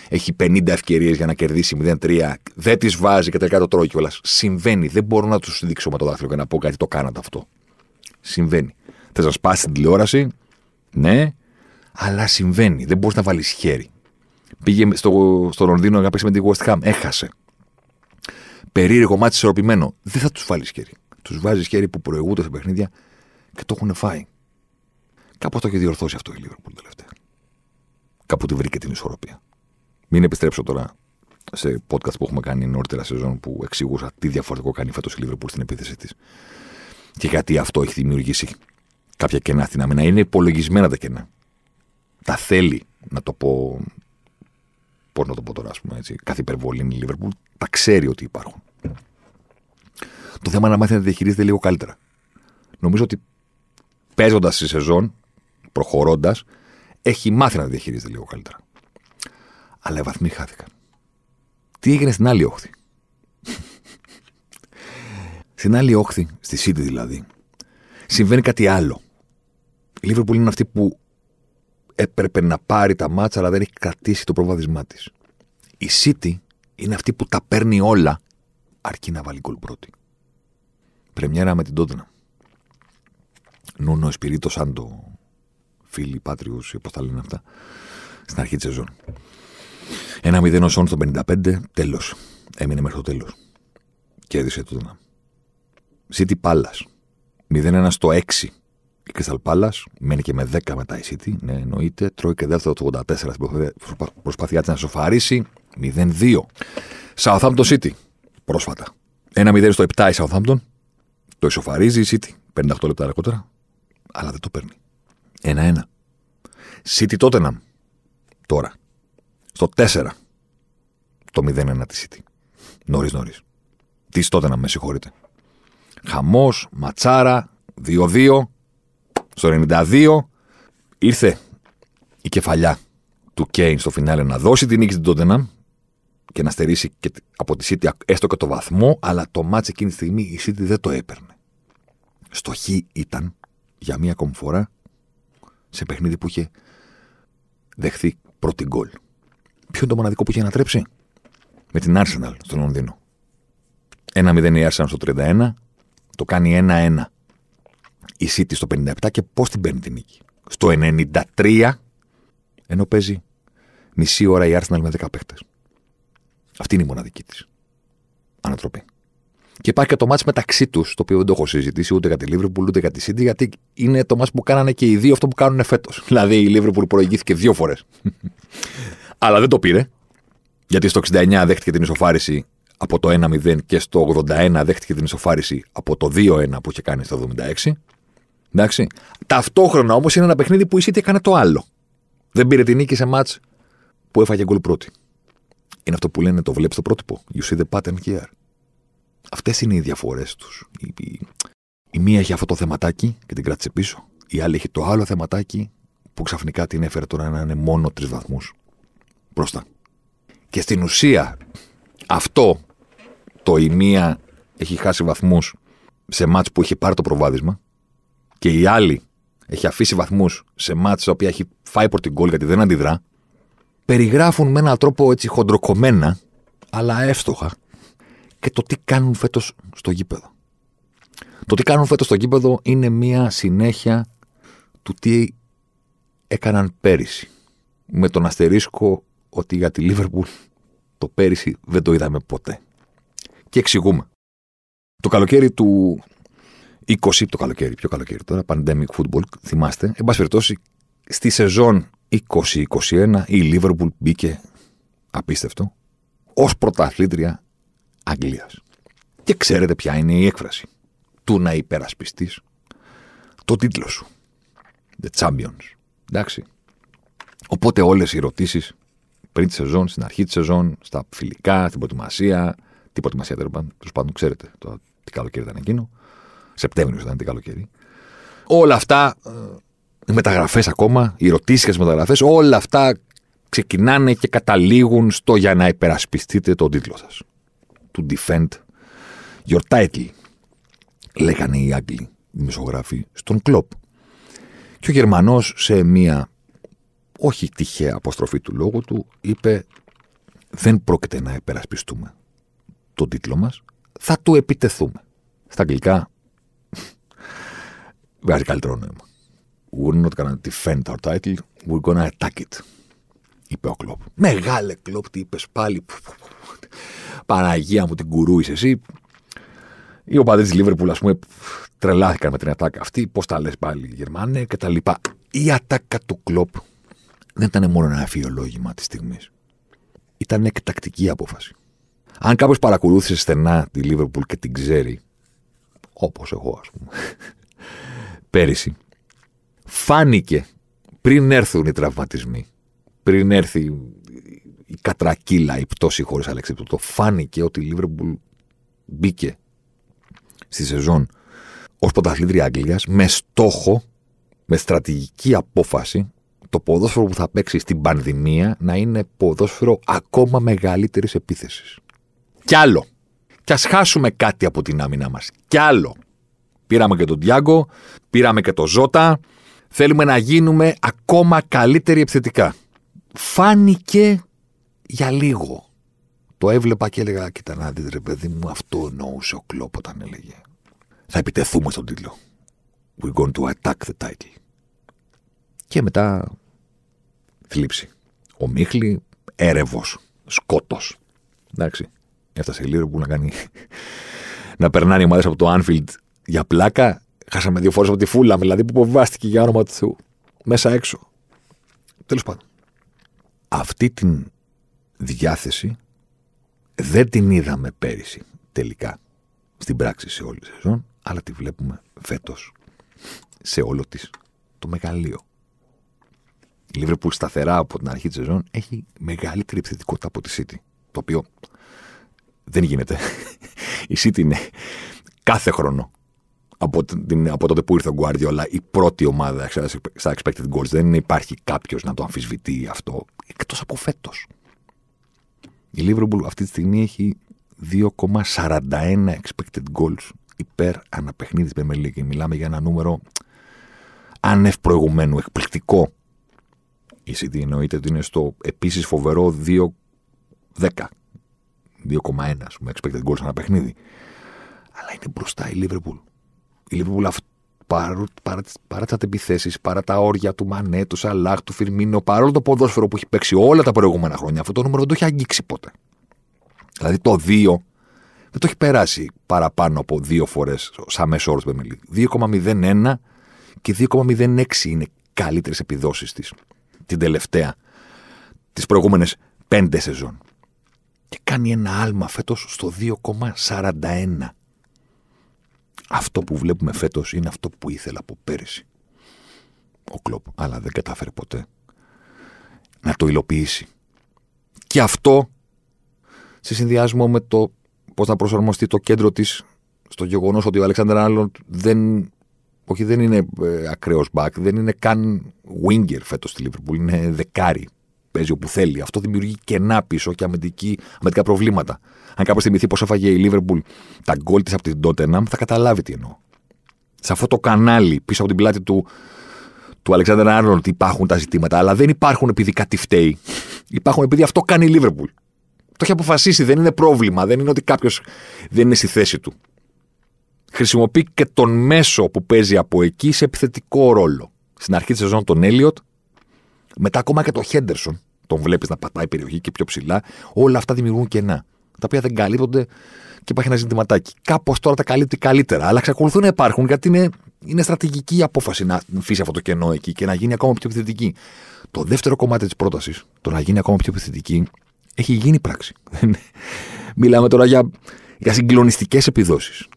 έχει 50 ευκαιρίες για να κερδίσει 0-3, δεν τις βάζει και τελικά το τρώει κιόλας. Συμβαίνει. Δεν μπορώ να τους δείξω με το δάχτυλο και να πω κάτι το κάνατε αυτό. Συμβαίνει. Θες να σπάσει την τηλεόραση, ναι, Αλλά συμβαίνει. Δεν μπορείς να βάλεις χέρι. Πήγε στο, στο Λονδίνο να παίξει με τη West Ham. Έχασε. Περίεργο μάτι ισορροπημένο. Δεν θα τους βάλεις χέρι. Τους βάζεις χέρι που προηγούνται σε παιχνίδια και το έχουν φάει. Κάπω το έχει διορθώσει αυτό η Liverpool τελευταία. Κάπου τη βρήκε την ισορροπία. Μην επιστρέψω τώρα σε podcast που έχουμε κάνει νωρίτερα σεζόν που εξηγούσα τι διαφορετικό κάνει φέτος η Liverpool στην επίθεση της. Και γιατί αυτό έχει δημιουργήσει κάποια κενά στην άμυνα. Είναι υπολογισμένα τα κενά. Τα θέλει να το πω. Πώς να το πω τώρα, ας πούμε έτσι. Κάθε υπερβολή είναι η Liverpool. Τα ξέρει ότι υπάρχουν. Το θέμα είναι να μάθει να διαχειρίζεται λίγο καλύτερα. Νομίζω ότι παίζοντας τη σεζόν, προχωρώντας, έχει μάθει να διαχειρίζεται λίγο καλύτερα. Αλλά οι βαθμοί χάθηκαν. Τι έγινε στην άλλη όχθη; στην άλλη όχθη, στη City δηλαδή, συμβαίνει κάτι άλλο. Η Liverpool είναι αυτή που έπρεπε να πάρει τα μάτσα, αλλά δεν έχει κρατήσει το προβάδισμά της. Η City είναι αυτή που τα παίρνει όλα, αρκεί να βάλει γκολ πρώτη. Πρεμιέρα με την Τότνα. Νούνο Εσπυρίτο Σάντο, φίλοι, πάτριου, πώς τα λένε αυτά, στην αρχή της σεζόν. Ένα μηδέν Σόν στο 55, τέλος. Έμεινε μέχρι το τέλος. Κέρδισε το Τότνα. City Palace. 0-1 στο 6 η Crystal Palace. Μένει και με 10 μετά η City. Ναι, εννοείται. Τρώει και δεύτερο το 84 στην προσπάθειά της να σοφαρίσει. 0-2. Southampton City. Πρόσφατα. 1-0 στο 7 η Southampton. Το ισοφαρίζει η City. 58 λεπτά αργότερα. Αλλά δεν το παίρνει. 1-1. City Tottenham. Τώρα. Στο 4. Το 0-1 της City. Νωρίς νωρίς. Τι Tottenham, με συγχωρείτε. Χαμός, ματσάρα, 2-2. Στο 92 ήρθε η κεφαλιά του Κέιν στο φινάλε να δώσει την νίκη στην Tottenham και να στερήσει και από τη City έστω και το βαθμό, αλλά το μάτς εκείνη τη στιγμή η City δεν το έπαιρνε. Στο χ ήταν για μία ακόμη φορά σε παιχνίδι που είχε δεχθεί πρώτη γκολ. Ποιο είναι το μοναδικό που είχε ανατρέψει; Με την Arsenal στο Λονδίνο. 1-0 η Arsenal στο 31, το κάνει 1-1 η City στο 57 και πώς την παίρνει την νίκη. Στο 93, ενώ παίζει μισή ώρα η Arsenal με 10 παίχτε. Αυτή είναι η μοναδική της ανατροπή. Και υπάρχει και το μάτς μεταξύ τους, το οποίο δεν το έχω συζητήσει ούτε για τη Liverpool ούτε για τη City, γιατί είναι το μάτς που κάνανε και οι δύο αυτό που κάνουν φέτος. Δηλαδή η Liverpool προηγήθηκε δύο φορές. Αλλά δεν το πήρε, γιατί στο 69 δέχτηκε την ισοφάριση από το 1-0 και στο 81 δέχτηκε την ισοφάριση από το 2-1 που είχε κάνει στο 76. Εντάξει. Ταυτόχρονα όμως είναι ένα παιχνίδι που η City έκανε το άλλο. Δεν πήρε την νίκη σε μάτς που έφαγε γκολ πρώτη. Είναι αυτό που λένε το βλέπεις το πρότυπο. You see the pattern here. Αυτές είναι οι διαφορές τους. Η, η, η, μία έχει αυτό το θεματάκι και την κράτησε πίσω. Η άλλη έχει το άλλο θεματάκι που ξαφνικά την έφερε τώρα να είναι μόνο τρεις βαθμούς μπροστά. Και στην ουσία αυτό το η μία έχει χάσει βαθμούς σε μάτς που έχει πάρει το προβάδισμα και η άλλη έχει αφήσει βαθμούς σε μάτς τα οποία έχει φάει πρώτη γκολ γιατί δεν αντιδρά, περιγράφουν με έναν τρόπο έτσι χοντροκομμένα, αλλά εύστοχα, και το τι κάνουν φέτος στο γήπεδο. Το τι κάνουν φέτος στο γήπεδο είναι μία συνέχεια του τι έκαναν πέρυσι. Με τον αστερίσκο ότι για τη Λίβερπουλ το πέρυσι δεν το είδαμε ποτέ. Και εξηγούμε. Το καλοκαίρι του 20 το καλοκαίρι, πιο καλοκαίρι τώρα, pandemic football, θυμάστε. Εν πάση περιπτώσει, στη σεζόν 2021 η Liverpool μπήκε απίστευτο ως πρωταθλήτρια Αγγλίας. Και ξέρετε ποια είναι η έκφραση του να υπερασπιστείς το τίτλο σου. The Champions. Εντάξει. Οπότε όλες οι ερωτήσεις πριν τη σεζόν, στην αρχή τη σεζόν, στα φιλικά, στην προετοιμασία, την προετοιμασία τέλος πάντων, ξέρετε το τι καλοκαίρι ήταν εκείνο, Σεπτέμβριο ήταν την καλοκαίρι. Όλα αυτά, ε, οι μεταγραφές ακόμα, οι ερωτήσεις για τις μεταγραφές, όλα αυτά ξεκινάνε και καταλήγουν στο για να υπερασπιστείτε τον τίτλο σας. To defend your title, λέγανε οι Άγγλοι δημοσιογράφοι στον κλοπ. Και ο Γερμανός σε μία όχι τυχαία αποστροφή του λόγου του είπε δεν πρόκειται να υπερασπιστούμε τον τίτλο μας, θα του επιτεθούμε. Στα αγγλικά βγάζει καλύτερο νόημα. We're not gonna defend our title, We're gonna attack it. Είπε ο Κλοπ. Μεγάλε Κλοπ, τι είπες πάλι. Παναγία μου την κουρού εσύ. Οι οπαδοί τη Λίβερπουλ, ας πούμε, τρελάθηκαν με την ατάκα αυτή. Πώς τα λες πάλι, Γερμανέ και τα λοιπά. Η ατάκα του Κλοπ δεν ήταν μόνο ένα αφιολόγημα της στιγμής. Ήταν εκτακτική απόφαση. Αν κάποιος παρακολούθησε στενά τη Λίβερπουλ και την ξέρει, όπως εγώ ας πούμε, πέρυσι, φάνηκε πριν έρθουν οι τραυματισμοί, πριν έρθει η κατρακύλα, η πτώση χωρίς αλεξίπτωτο, φάνηκε ότι η Λίβερπουλ μπήκε στη σεζόν ως πρωταθλήτρια Αγγλίας με στόχο, με στρατηγική απόφαση το ποδόσφαιρο που θα παίξει στην πανδημία να είναι ποδόσφαιρο ακόμα μεγαλύτερης επίθεσης. Κι άλλο. Κι ας χάσουμε κάτι από την άμυνα μας. Κι άλλο. Πήραμε και τον Τιάγκο, πήραμε και τον Ζώτα. Θέλουμε να γίνουμε ακόμα καλύτεροι επιθετικά. Φάνηκε για λίγο. Το έβλεπα και έλεγα, κοίτα να δείτε ρε παιδί μου, αυτό εννοούσε ο Κλόπ όταν έλεγε. Θα επιτεθούμε στον τίτλο. We're going to attack the title. Και μετά θλίψη. Ο Μίχλη έρευος, σκότος. Εντάξει. Έφτασε λίγο που να κάνει. να περνάνε οι ομάδες από το Anfield για πλάκα. Χάσαμε δύο φορές από τη φούλα, δηλαδή που υποβάστηκε για όνομα του Θεού. Μέσα έξω. Τέλος πάντων. Αυτή την διάθεση δεν την είδαμε πέρυσι τελικά στην πράξη σε όλη τη σεζόν, αλλά τη βλέπουμε φέτος σε όλο της το μεγαλείο. Η Λίβερπουλ σταθερά από την αρχή της σεζόν έχει μεγαλύτερη επιθετικότητα από τη City. Το οποίο δεν γίνεται. Η City είναι κάθε χρόνο από, την, από τότε που ήρθε ο Guardiola η πρώτη ομάδα στα expected goals. Δεν υπάρχει κάποιος να το αμφισβητεί αυτό εκτός από φέτος. Η Liverpool αυτή τη στιγμή έχει 2,41 expected goals υπέρ αναπαιχνίδι με League. Μιλάμε για ένα νούμερο άνευ προηγουμένου, εκπληκτικό. Η City εννοείται ότι είναι στο επίσης φοβερό 2,10 2,1 με expected goals ένα παιχνίδι. Αλλά είναι μπροστά η Liverpool. Η Liverpool παρά, παρά, παρά τις αντεπιθέσεις, παρά τα όρια του Μανέ, του Σαλάχ, του Φιρμίνο, παρόλο το ποδόσφαιρο που έχει παίξει όλα τα προηγούμενα χρόνια, αυτό το νούμερο δεν το έχει αγγίξει ποτέ. Δηλαδή το 2 δεν το έχει περάσει παραπάνω από δύο φορές σαν μέσο όρο του 2,01 και 2,06 είναι καλύτερες επιδόσεις της την τελευταία, τις προηγούμενες πέντε σεζόν και κάνει ένα άλμα φέτος στο 2,41. Αυτό που βλέπουμε φέτος είναι αυτό που ήθελα από πέρυσι. Ο Κλόπ, αλλά δεν κατάφερε ποτέ να το υλοποιήσει. Και αυτό σε συνδυασμό με το πώς θα προσαρμοστεί το κέντρο της στο γεγονός ότι ο Αλεξάνδρ Άλλον δεν, όχι, δεν είναι ε, ακραίος back, δεν είναι καν winger φέτος στη Λίβερπουλ, είναι δεκάρι παίζει όπου θέλει. Αυτό δημιουργεί κενά πίσω και αμυντική, αμυντικά προβλήματα. Αν κάποιος θυμηθεί πώς έφαγε η Λίβερπουλ τα γκολ της από την Τότεναμ, θα καταλάβει τι εννοώ. Σε αυτό το κανάλι πίσω από την πλάτη του, του Αλεξάνδρου Άρνολτ υπάρχουν τα ζητήματα, αλλά δεν υπάρχουν επειδή κάτι φταίει. Υπάρχουν επειδή αυτό κάνει η Λίβερπουλ. Το έχει αποφασίσει, δεν είναι πρόβλημα. Δεν είναι ότι κάποιος δεν είναι στη θέση του. Χρησιμοποιεί και τον μέσο που παίζει από εκεί σε επιθετικό ρόλο. Στην αρχή της σεζόν τον Έλιοτ, μετά ακόμα και το Χέντερσον, τον βλέπεις να πατάει περιοχή και πιο ψηλά, όλα αυτά δημιουργούν κενά. Τα οποία δεν καλύπτονται και υπάρχει ένα ζητηματάκι. Κάπως τώρα τα καλύπτει καλύτερα, αλλά εξακολουθούν να υπάρχουν γιατί είναι, είναι στρατηγική απόφαση να αφήσει αυτό το κενό εκεί και να γίνει ακόμα πιο επιθετική. Το δεύτερο κομμάτι της πρότασης, το να γίνει ακόμα πιο επιθετική, έχει γίνει πράξη. Μιλάμε τώρα για, για συγκλονιστικές επιδόσεις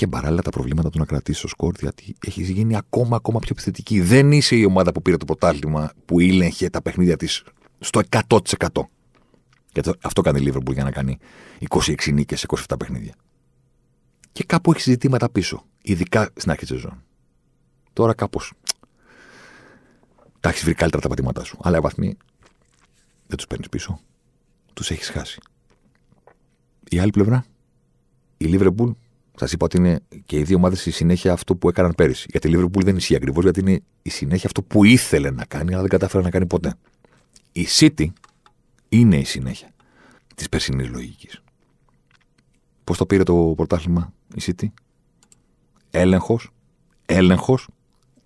και παράλληλα τα προβλήματα του να κρατήσει το σκορ, γιατί έχει γίνει ακόμα, ακόμα πιο επιθετική. Δεν είσαι η ομάδα που πήρε το πρωτάθλημα που ήλεγχε τα παιχνίδια της στο 100%. Και αυτό κάνει η Λίβερπουλ για να κάνει 26 νίκες σε 27 παιχνίδια. Και κάπου έχει ζητήματα πίσω, ειδικά στην αρχή της σεζόν. Τώρα κάπως. Τα έχεις βρει καλύτερα τα πατήματά σου. Αλλά οι βαθμοί δεν τους παίρνεις πίσω. Τους έχεις χάσει. Η άλλη πλευρά, η Λίβερπουλ Σας είπα ότι είναι και οι δύο ομάδες η συνέχεια αυτό που έκαναν πέρυσι. Γιατί η Liverpool δεν ισχύει ακριβώς, γιατί είναι η συνέχεια αυτό που ήθελε να κάνει, αλλά δεν κατάφερε να κάνει ποτέ. Η City είναι η συνέχεια της περσινής λογικής. Πώς το πήρε το πρωτάθλημα η City, Έλεγχος, έλεγχος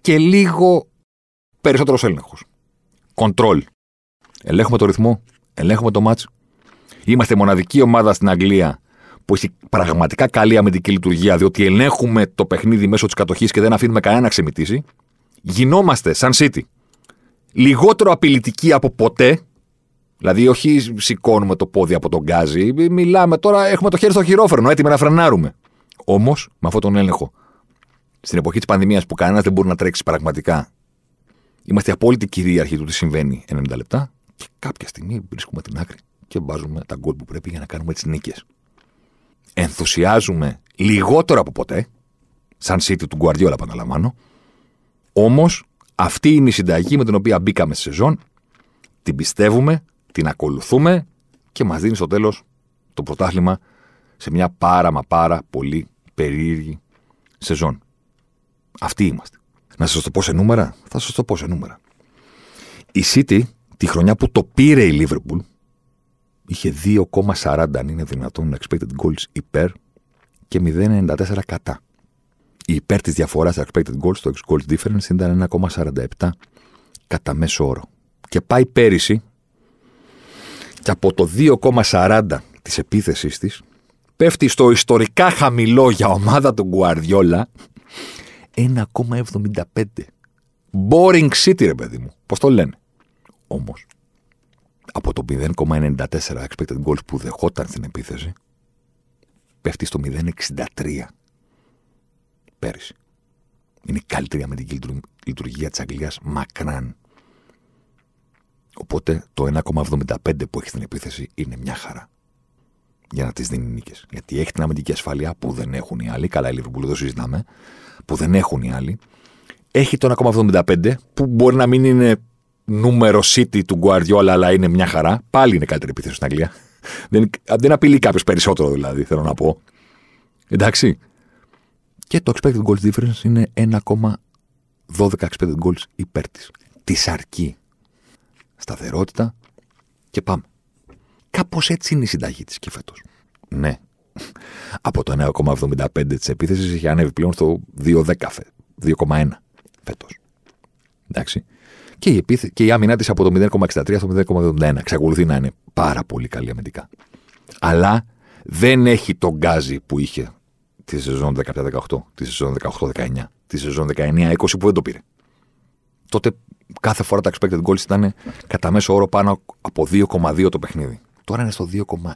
και λίγο περισσότερος έλεγχος. Control. Ελέγχουμε το ρυθμό, ελέγχουμε το μάτς. Είμαστε μοναδική ομάδα στην Αγγλία που έχει πραγματικά καλή αμυντική λειτουργία, διότι ελέγχουμε το παιχνίδι μέσω της κατοχής και δεν αφήνουμε κανένα να ξεμητήσει. Γινόμαστε, σαν City, λιγότερο απειλητικοί από ποτέ. Δηλαδή, όχι σηκώνουμε το πόδι από τον γκάζι. Μιλάμε τώρα, έχουμε το χέρι στο χειρόφρενο, έτοιμοι να φρενάρουμε. Όμως, με αυτόν τον έλεγχο, στην εποχή της πανδημίας που κανένας δεν μπορεί να τρέξει πραγματικά, είμαστε απόλυτοι κυρίαρχοι του τι συμβαίνει 90 λεπτά και κάποια στιγμή βρίσκουμε την άκρη και βάζουμε τα γκολ που πρέπει για να κάνουμε τις νίκες. Ενθουσιάζουμε λιγότερο από ποτέ, σαν City του Guardiola, επαναλαμβάνω. Όμως, αυτή είναι η συνταγή με την οποία μπήκαμε στη σεζόν. Την πιστεύουμε, την ακολουθούμε και μας δίνει στο τέλος το πρωτάθλημα σε μια πάρα μα πάρα πολύ περίεργη σεζόν. Αυτοί είμαστε. Να σας το πω σε νούμερα, θα σας το πω σε νούμερα. Η City, τη χρονιά που το πήρε η Liverpool, είχε 2,40 αν είναι δυνατόν expected goals υπέρ και 0,94 κατά. Η υπέρ της διαφοράς expected goals, το ex goals difference, ήταν 1,47 κατά μέσο όρο. Και πάει πέρυσι και από το 2,40 της επίθεσής της πέφτει στο ιστορικά χαμηλό για ομάδα του Guardiola 1,75. Boring City, ρε παιδί μου. Πώς το λένε; Όμως, από το 0,94 expected goals που δεχόταν στην επίθεση, πέφτει στο 0,63 πέρυσι. Είναι η καλύτερη αμυντική λειτουργία της Αγγλίας μακράν. Οπότε το 1,75 που έχει στην επίθεση είναι μια χαρά. Για να τις δίνει νίκες. Γιατί έχει την αμυντική ασφάλεια που δεν έχουν οι άλλοι. Καλά, η Liverpool εδώ συζητάμε που δεν έχουν οι άλλοι. Έχει το 1,75 που μπορεί να μην είναι νούμερο city του Guardiola, αλλά είναι μια χαρά. Πάλι είναι καλύτερη επίθεση στην Αγγλία. δεν, δεν απειλεί κάποιος περισσότερο δηλαδή, θέλω να πω. Εντάξει. Και το expected goals difference είναι 1,12 expected goals υπέρ της. Της αρκεί. Σταθερότητα και πάμε. Κάπως έτσι είναι η συνταγή της και φέτος. Ναι, από το 1,75 της επίθεσης είχε ανέβει πλέον στο 2,10 2,1 φέτος. Εντάξει. Και η, επίθε... και η άμυνά της από το 0,63 στο 0,71. Εξακολουθεί να είναι πάρα πολύ καλή αμυντικά. Αλλά δεν έχει τον γκάζι που είχε τη σεζόν 17-18, τη σεζόν 18-19, τη σεζόν 19-20 που δεν το πήρε. Τότε κάθε φορά τα expected goals ήταν κατά μέσο όρο πάνω από 2,2 το παιχνίδι. Τώρα είναι στο 2,1.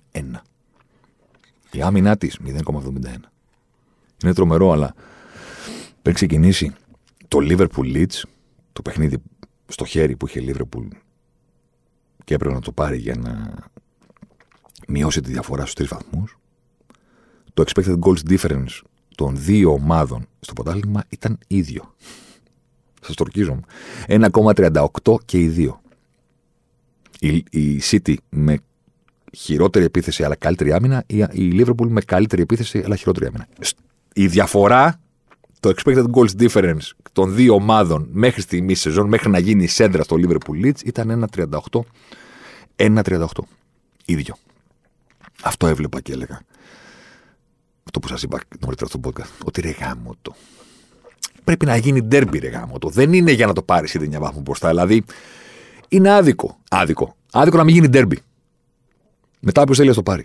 Η άμυνά της 0,71. Είναι τρομερό, αλλά πριν ξεκινήσει το Liverpool Leeds, το παιχνίδι στο χέρι που είχε Liverpool και έπρεπε να το πάρει για να μειώσει τη διαφορά στους τρεις βαθμούς, το expected goals difference των δύο ομάδων στο ποτάλημα ήταν ίδιο. Σας το ορκίζομαι. 1,38 και οι δύο. Η, η City με χειρότερη επίθεση αλλά καλύτερη άμυνα ή η Liverpool με καλύτερη επίθεση αλλά χειρότερη άμυνα. Η διαφορά, το expected goals difference των δύο ομάδων μέχρι στιγμή σεζόν, μέχρι να γίνει η σέντρα στο Liverpool Leeds ήταν 1,38. 1,38. Ίδιο. Αυτό έβλεπα και έλεγα. Αυτό που σας είπα νωρίτερα στο podcast. Ότι ρε γάμο το. Πρέπει να γίνει ντέρμπι ρε γάμο το. Δεν είναι για να το πάρεις ήδη μια βάθμο μπροστά. Δηλαδή είναι άδικο. Άδικο. Άδικο να μην γίνει ντέρμπι. Μετά ποιο θέλει να το πάρει.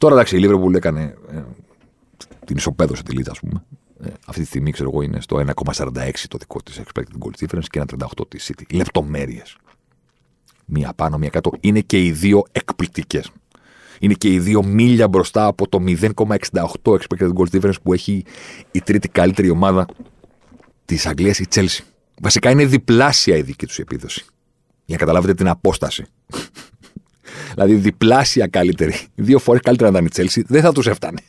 Τώρα εντάξει, η Liverpool έκανε. Ε, την ισοπαίδωσε τη Λίτσα, ας πούμε. Ε, αυτή τη στιγμή, ξέρω εγώ, είναι στο 1,46 το δικό της expected goal difference και 1,38 τη City. Λεπτομέρειες. Μία πάνω, μία κάτω. Είναι και οι δύο εκπληκτικές. Είναι και οι δύο μίλια μπροστά από το 0,68 expected goal difference που έχει η τρίτη καλύτερη ομάδα της Αγγλίας, η Chelsea. Βασικά είναι διπλάσια η δική τους επίδοση. Για να καταλάβετε την απόσταση. Δηλαδή διπλάσια καλύτερη. Δύο φορές καλύτερα να ήταν η Τσέλση, δεν θα τους έφτανε.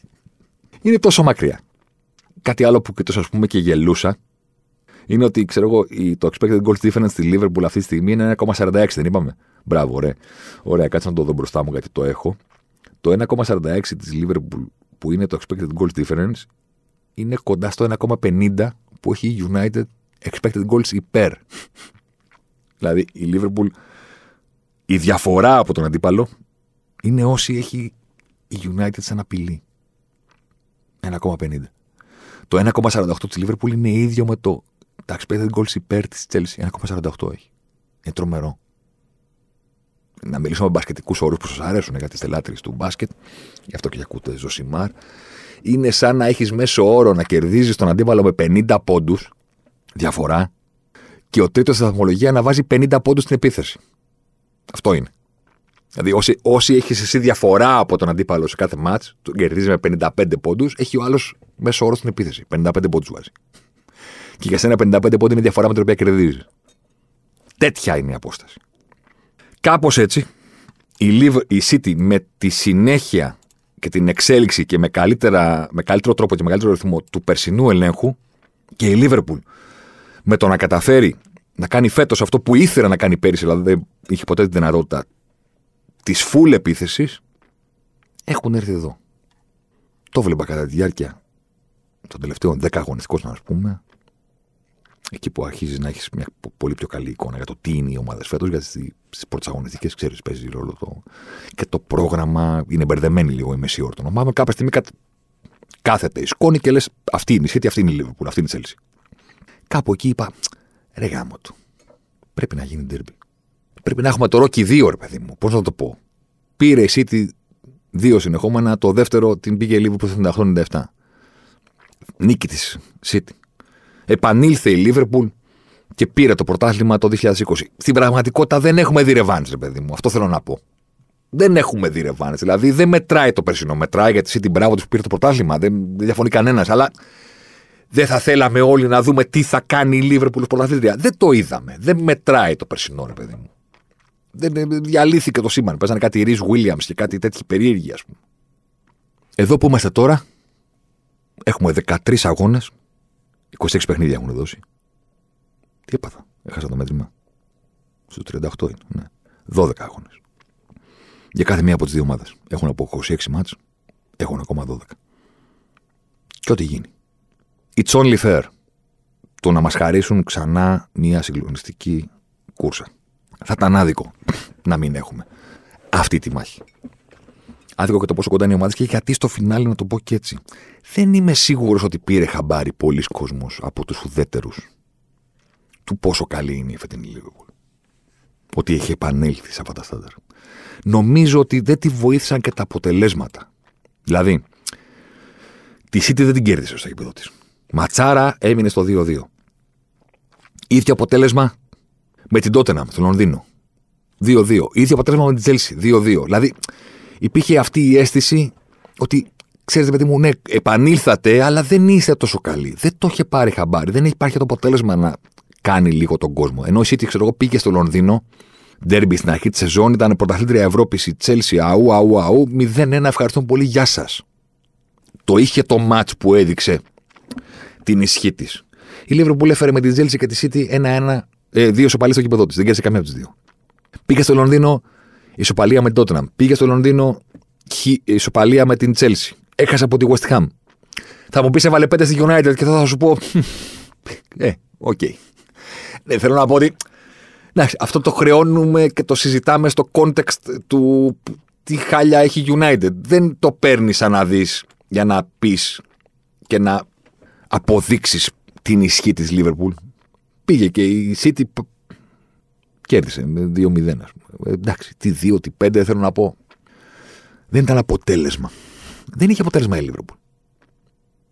Είναι τόσο μακριά. Κάτι άλλο που το ας πούμε και γελούσα είναι ότι ξέρω εγώ, το expected goal difference στη Liverpool αυτή τη στιγμή είναι 1,46, δεν είπαμε. Μπράβο, ωραία. Ωραία, κάτσε να το δω μπροστά μου γιατί το έχω. Το 1,46 της Liverpool που είναι το expected goals difference είναι κοντά στο 1,50 που έχει η United expected goals υπέρ. δηλαδή η Liverpool η διαφορά από τον αντίπαλο είναι όσοι έχει η United σαν απειλή. 1,50. Το 1,48 της Liverpool είναι ίδιο με το τα expected goals υπέρ της Chelsea. 1,48 έχει. Είναι τρομερό. Να μιλήσουμε με μπασκετικούς όρους που σας αρέσουν για τι τελάτρε του μπάσκετ. Γι' αυτό και ακούτε Ζωσιμάρ. Είναι σαν να έχεις μέσο όρο να κερδίζεις τον αντίπαλο με 50 πόντους διαφορά και ο τρίτος στη βαθμολογία να βάζει 50 πόντους στην επίθεση. Αυτό είναι. Δηλαδή, όσοι, όσοι έχεις εσύ διαφορά από τον αντίπαλο σε κάθε μάτς, τον κερδίζεις με 55 πόντους, έχει ο άλλος μέσο όρο στην επίθεση. 55 πόντους βάζει. Και για σένα 55 πόντους είναι η διαφορά με την οποία κερδίζεις. Τέτοια είναι η απόσταση. Κάπως έτσι, η, Liv, η City με τη συνέχεια και την εξέλιξη και με, καλύτερα, με καλύτερο τρόπο και μεγαλύτερο ρυθμό του περσινού ελέγχου και η Liverpool με το να καταφέρει να κάνει φέτος αυτό που ήθελε να κάνει πέρυσι, δηλαδή δεν είχε ποτέ την δυνατότητα της φουλ επίθεσης, έχουν έρθει εδώ. Το βλέπα κατά τη διάρκεια των τελευταίων 10 αγωνιστικών, να πούμε, εκεί που αρχίζεις να έχεις μια πολύ πιο καλή εικόνα για το τι είναι οι ομάδες φέτος, γιατί στις πρώτες αγωνιστικές ξέρεις παίζει ρόλο το. και το πρόγραμμα είναι μπερδεμένη λίγο η μεσή των ομάδων. Κάποια στιγμή κάθεται η σκόνη και λες: Αυτή είναι η City, αυτή είναι η Liverpool, αυτή είναι η Chelsea. Κάπου εκεί είπα: Ρε γάμο του. Πρέπει να γίνει derby. Πρέπει να έχουμε το Rocky 2, ρε παιδί μου. Πώς να το πω. Πήρε η City δύο συνεχόμενα, το δεύτερο την πήγε λίγο προ 98-97. Νίκη της City. Επανήλθε η Liverpool και πήρε το πρωτάθλημα το 2020. Στην πραγματικότητα δεν έχουμε δει ρεβάνς, ρε παιδί μου. Αυτό θέλω να πω. Δεν έχουμε δει ρεβάνς. Δηλαδή δεν μετράει το περσινό. Μετράει γιατί City μπράβο του πήρε το πρωτάθλημα. Δεν, δεν διαφωνεί κανένας. Αλλά δεν θα θέλαμε όλοι να δούμε τι θα κάνει η Λίβερπουλ ως πρωταθλήτρια. Δεν το είδαμε. Δεν μετράει το περσινό, ρε παιδί μου. Δεν διαλύθηκε το σύμπαν. Παίζανε κάτι Ρι Williams και κάτι τέτοιοι περίεργοι, ας πούμε. Εδώ που είμαστε τώρα, έχουμε 13 αγώνες. 26 παιχνίδια έχουν δώσει. Τι έπαθα. Έχασα το μέτρημα. Στο 38 είναι. Ναι. 12 αγώνε. Για κάθε μία από τις δύο ομάδες. Έχουν από 26 μάτς, έχουν ακόμα 12. Και ό,τι γίνει. It's only fair το να μας χαρίσουν ξανά μια συγκλονιστική κούρσα. Θα ήταν άδικο να μην έχουμε αυτή τη μάχη. Άδικο και το πόσο κοντά είναι οι ομάδε και γιατί στο φινάλι να το πω και έτσι. Δεν είμαι σίγουρος ότι πήρε χαμπάρι πολλοί κόσμος από τους ουδέτερους του πόσο καλή είναι η φετινή Λίβερπουλ. Ότι έχει επανέλθει σε αυτά τα στάνταρ. Νομίζω ότι δεν τη βοήθησαν και τα αποτελέσματα. Δηλαδή, τη City δεν την κέρδισε στο γήπεδο της. Ματσάρα έμεινε στο 2-2. Ίδιο αποτέλεσμα με την Τότεναμ, στο Λονδίνο. 2-2. Ίδιο αποτέλεσμα με την Τσέλσι. 2-2. Δηλαδή υπήρχε αυτή η αίσθηση ότι ξέρετε, παιδί μου, ναι, επανήλθατε, αλλά δεν είστε τόσο καλοί. Δεν το είχε πάρει χαμπάρι. Δεν υπάρχει το αποτέλεσμα να κάνει λίγο τον κόσμο. Ενώ η City, ξέρω εγώ, πήγε στο Λονδίνο, ντέρμπι στην αρχή της σεζόν, ήταν πρωταθλήτρια Ευρώπης, η Τσέλσι, αού, αού, αού, 0-1, ευχαριστώ πολύ, γεια σας. Το είχε το ματς που έδειξε την ισχύ της. Η Liverpool έφερε με την Chelsea και τη City ένα-ένα, ε, δύο ισοπαλίες στο γήπεδο της. Δεν κέρδισε καμία από τις δύο. Πήγε στο Λονδίνο ισοπαλία με την Tottenham. Πήγε στο Λονδίνο ισοπαλία με την Chelsea. Έχασε από τη West Ham. Θα μου πεις έβαλε πέντε στη United και θα, σου πω. Ε, OK. Okay. Ναι, θέλω να πω ότι. αυτό το χρεώνουμε και το συζητάμε στο context του τι χάλια έχει United. Δεν το παίρνεις να δεις για να πεις και να αποδείξεις την ισχύ της Liverpool. Πήγε και η City κέρδισε με 2-0. Ε, εντάξει, τι 2, τι 5 θέλω να πω. Δεν ήταν αποτέλεσμα. Δεν είχε αποτέλεσμα η Liverpool.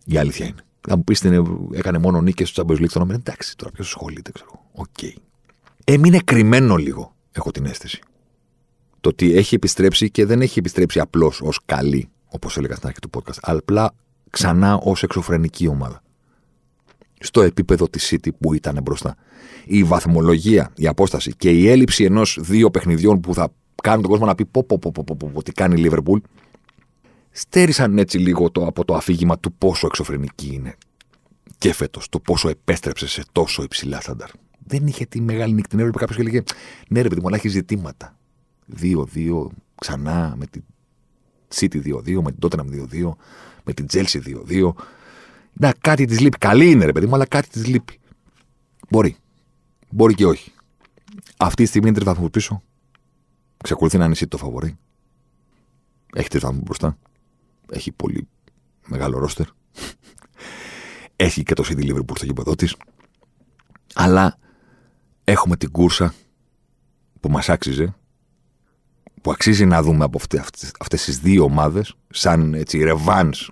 Η αλήθεια είναι. Θα μου πεις έκανε μόνο νίκες στο Champions League στον όμιλο. Εντάξει, τώρα ποιος ασχολείται, ξέρω. OK. Okay. Έμεινε κρυμμένο λίγο, έχω την αίσθηση. Το ότι έχει επιστρέψει και δεν έχει επιστρέψει απλώς ως καλή, όπως έλεγα στην αρχή του podcast, αλλά απλά ξανά ως εξωφρενική ομάδα στο επίπεδο της City που ήταν μπροστά. Η βαθμολογία, η απόσταση και η έλλειψη ενός δύο παιχνιδιών που θα κάνουν τον κόσμο να πει πω πω πω πω, πω, πω τι κάνει η Liverpool στέρισαν έτσι λίγο το, από το αφήγημα του πόσο εξωφρενική είναι και φέτος, το πόσο επέστρεψε σε τόσο υψηλά στάνταρ. Δεν είχε τη μεγάλη νύχτη. Έβλεπε κάποιος και έλεγε Ναι, ρε παιδί μου, αλλά έχει ζητήματα. 2-2 ξανά με την City 2-2, με την Tottenham 2-2, με την Chelsea 2-2. Να, κάτι της λείπει. Καλή είναι, ρε παιδί μου, αλλά κάτι της λείπει. Μπορεί. Μπορεί και όχι. Αυτή τη στιγμή είναι τρεις βαθμούς πίσω. Ξεκολουθεί να είναι εσύ το φαβορή. Έχει τρεις βαθμούς μπροστά. Έχει πολύ μεγάλο ρόστερ. Έχει και το City Liverpool στο γήπεδο της. Αλλά έχουμε την κούρσα που μας άξιζε, που αξίζει να δούμε από αυτές τις δύο ομάδες, σαν έτσι ρεβάνς,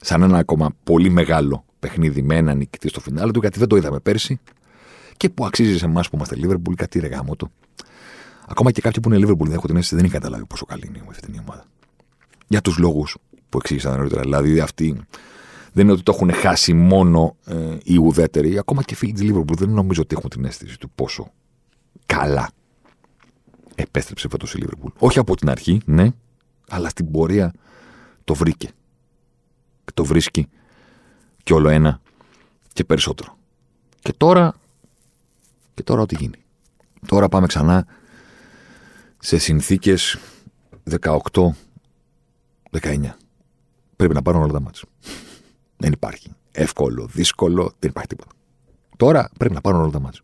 σαν ένα ακόμα πολύ μεγάλο παιχνίδι με ένα νικητή στο φινάλε του, γιατί δεν το είδαμε πέρσι και που αξίζει σε εμάς που είμαστε Liverpool κάτι ρε γάμο το. Ακόμα και κάποιοι που είναι Liverpool, έχω την αίσθηση δεν έχει καταλάβει πόσο καλή είναι αυτή την ομάδα. Για τους λόγους που εξήγησα νωρίτερα. Δηλαδή, αυτοί δεν είναι ότι το έχουν χάσει μόνο ε, οι ουδέτεροι. Ακόμα και οι φίλοι της Liverpool δεν νομίζω ότι έχουν την αίσθηση του πόσο καλά επέστρεψε φέτος η Liverpool. Όχι από την αρχή, ναι, αλλά στην πορεία το βρήκε. Και το βρίσκει και όλο ένα και περισσότερο. Και τώρα, και τώρα ό,τι γίνει. Τώρα πάμε ξανά σε συνθήκες 18-19. Πρέπει να πάρουν όλα τα μάτια. Δεν υπάρχει. Εύκολο, δύσκολο, δεν υπάρχει τίποτα. Τώρα πρέπει να πάρουν όλα τα μάτια.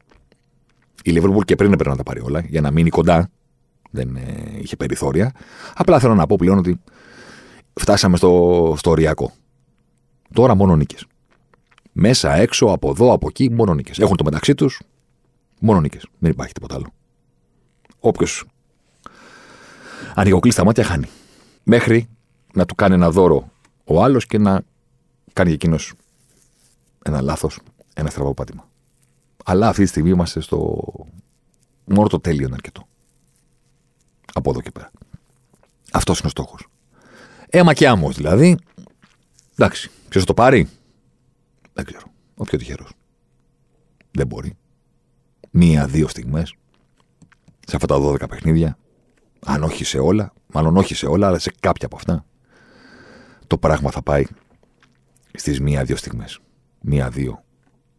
Η Liverpool και πριν έπρεπε να τα πάρει όλα για να μείνει κοντά. Δεν ε, είχε περιθώρια. Απλά θέλω να πω πλέον ότι φτάσαμε στο, στο οριακό. Τώρα μόνο νίκες. Μέσα, έξω, από εδώ, από εκεί, μόνο νίκες. Έχουν το μεταξύ τους μόνο νίκες. Δεν υπάρχει τίποτα άλλο. Όποιος ανοιγοκλείσει τα μάτια χάνει. Μέχρι να του κάνει ένα δώρο ο άλλος και να κάνει εκείνος ένα λάθος, ένα στραβό πάτημα. Αλλά αυτή τη στιγμή είμαστε στο. Μόνο το τέλειο είναι αρκετό. Από εδώ και πέρα. Αυτός είναι ο στόχος. Έμα και άμμος δηλαδή. Εντάξει. Ποιο θα το πάρει, δεν ξέρω. Ο πιο τυχερός. Δεν μπορεί. Μία-δύο στιγμές σε αυτά τα 12 παιχνίδια, αν όχι σε όλα, μάλλον όχι σε όλα, αλλά σε κάποια από αυτά, το πράγμα θα πάει στις μία-δύο στιγμές. Μία-δύο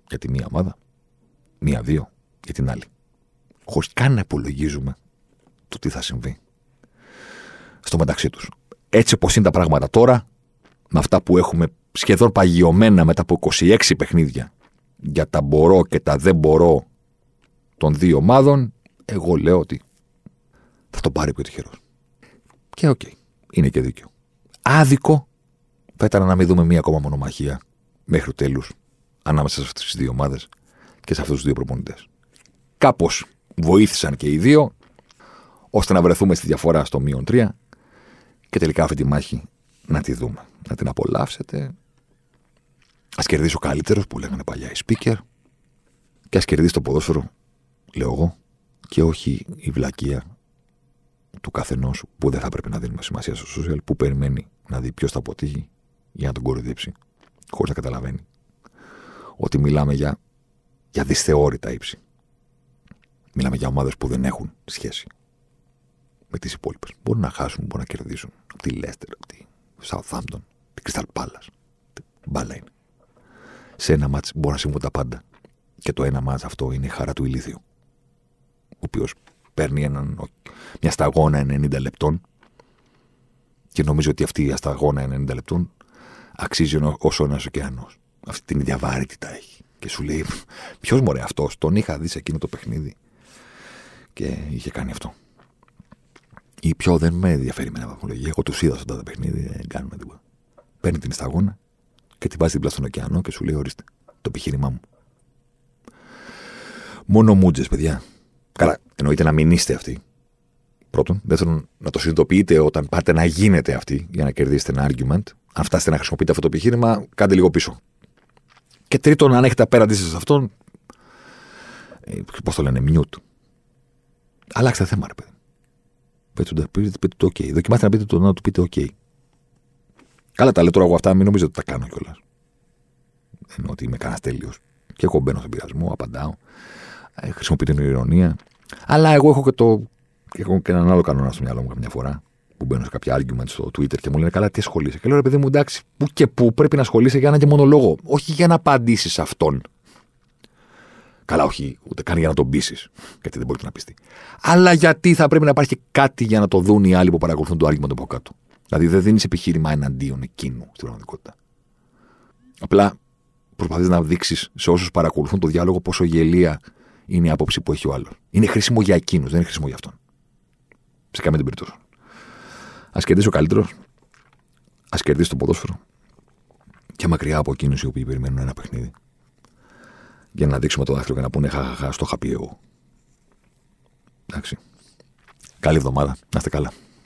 για τη μία ομάδα, μία-δύο για την άλλη. Χωρίς καν να υπολογίζουμε το τι θα συμβεί στο μεταξύ τους. Έτσι όπως είναι τα πράγματα τώρα, με αυτά που έχουμε σχεδόν παγιωμένα μετά από 26 παιχνίδια για τα μπορώ και τα δεν μπορώ των δύο ομάδων, εγώ λέω ότι θα το πάρει πιο τυχερό. Και OK, okay, είναι και δίκιο. Άδικο θα ήταν να μην δούμε μία ακόμα μονομαχία μέχρι τέλους ανάμεσα σε αυτές τις δύο ομάδες και σε αυτούς τους δύο προπονητές. Κάπως βοήθησαν και οι δύο ώστε να βρεθούμε στη διαφορά στο μείον 3 και τελικά αυτή τη μάχη να τη δούμε. Να την απολαύσετε. Α κερδίσει ο καλύτερος που λέγανε παλιά οι speaker και ας κερδίσει το ποδόσφαιρο, λέω εγώ, και όχι η βλακεία του καθενός που δεν θα πρέπει να δίνουμε σημασία στο social, που περιμένει να δει ποιος θα αποτύχει για να τον κοροϊδέψει, χωρίς να καταλαβαίνει ότι μιλάμε για, για δυσθεώρητα ύψη. Μιλάμε για ομάδες που δεν έχουν σχέση με τις υπόλοιπες. Μπορούν να χάσουν, μπορούν να κερδίσουν. Από τη Λέστερ, από τη Southampton, την Crystal Palace. Μπάλα είναι. Σε ένα μάτς μπορεί να συμβούν τα πάντα. Και το ένα μάτς αυτό είναι η χαρά του ηλίθιου. Ο οποίος παίρνει έναν, μια σταγόνα 90 λεπτών και νομίζω ότι αυτή η σταγόνα 90 λεπτών αξίζει όσο ένας ωκεανός. Αυτή την ίδια βαρύτητα έχει. Και σου λέει, Ποιος μωρέ αυτός, τον είχα δει σε εκείνο το παιχνίδι και είχε κάνει αυτό. Ή πιο δεν με ενδιαφέρει με βαθμολογία. Εγώ τους είδα στον τάδε παιχνίδι, δεν κάνουμε τίποτα. Παίρνει την σταγόνα και την βάζει δίπλα στον ωκεανό και σου λέει: Ορίστε, το επιχείρημά μου. Μόνο μούτζε, παιδιά. Καλά, εννοείται να μην είστε αυτοί. Πρώτον. Δεύτερον, να το συνειδητοποιείτε όταν πάτε να γίνετε αυτοί για να κερδίσετε ένα argument. Αν φτάσετε να χρησιμοποιείτε αυτό το επιχείρημα, κάντε λίγο πίσω. Και τρίτον, αν έχετε απέναντί σα αυτόν. Ε, Πώς το λένε, μιούτ. Αλλάξτε θέμα, ρε παιδί. Πείτε, πείτε, πείτε το OK. Δοκιμάστε να πείτε το να του πείτε OK. Καλά τα λέω τώρα εγώ αυτά, μην νομίζω ότι τα κάνω κιόλας. Ενώ ότι είμαι κανένας τέλειος. Και εγώ μπαίνω στον πειρασμό, απαντάω. Ε, χρησιμοποιώ την ηρωνία. Αλλά εγώ έχω και, το, έχω και έναν άλλο κανόνα στο μυαλό μου καμιά φορά. Που μπαίνω σε κάποια argument στο Twitter και μου λένε Καλά, τι ασχολείσαι; Και λέω ρε παιδί μου, εντάξει, πού και πού πρέπει να ασχολείσαι για ένα και μόνο λόγο. Όχι για να απαντήσεις αυτόν. Καλά, όχι, ούτε καν για να τον πείσεις. Γιατί δεν μπορεί να πιστεί. Αλλά γιατί θα πρέπει να υπάρχει κάτι για να το δουν οι άλλοι που παρακολουθούν το argument από κάτω. Δηλαδή δεν δίνεις επιχείρημα εναντίον εκείνου στην πραγματικότητα. Απλά προσπαθείς να δείξεις σε όσους παρακολουθούν το διάλογο πόσο γελία είναι η άποψη που έχει ο άλλος. Είναι χρήσιμο για εκείνους, δεν είναι χρήσιμο για αυτόν. Σε καμία την περίπτωση. Α κερδίσει ο καλύτερος, ας κερδίσει το ποδόσφαιρο και μακριά από εκείνους οι οποίοι περιμένουν ένα παιχνίδι. Για να δείξουμε το δάχτυλο και να πούνε χαχαχά, στο είχα πει εγώ. Εντάξει. Καλή εβδομάδα. Να είστε καλά.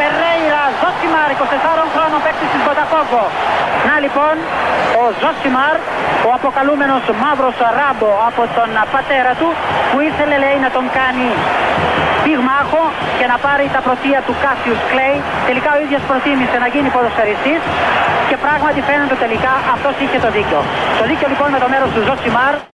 Ο Περέιρα Ζωσιμάρ, 24 χρόνων παίκτης της Μποταφόγκο. Να λοιπόν, ο Ζωσιμάρ, ο αποκαλούμενος μαύρος ράμπο από τον πατέρα του, που ήθελε λέει να τον κάνει πυγμάχο και να πάρει τα πρωτεία του Κάσιους Κλέι. Τελικά ο ίδιος προτίμησε να γίνει ποδοσφαιριστής και πράγματι φαίνεται τελικά αυτός είχε το δίκιο. Το δίκιο λοιπόν με το μέρος του Ζωσιμάρ.